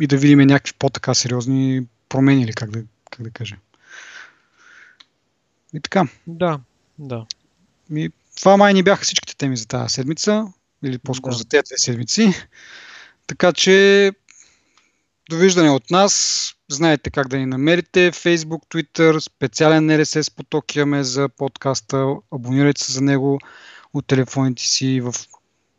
и да видим някакви по-така сериозни промени или как да, как да кажа. И така. Да, да. Ми, това май ни бяха всичките теми за тази седмица, или по-скоро Да. за тези две седмици. Така че, довиждане от нас. Знаете как да ни намерите. Facebook, Twitter, специален RSS поток имаме за подкаста. Абонирайте се за него от телефоните си. В...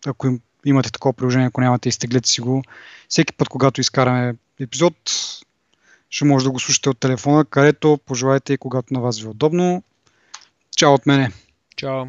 Ако им, имате такова приложение, ако нямате, изтеглете си го. Всеки път, когато изкараме епизод, ще може да го слушате от телефона, където пожелаете и когато на вас ви е удобно. Чао от мене! Чао.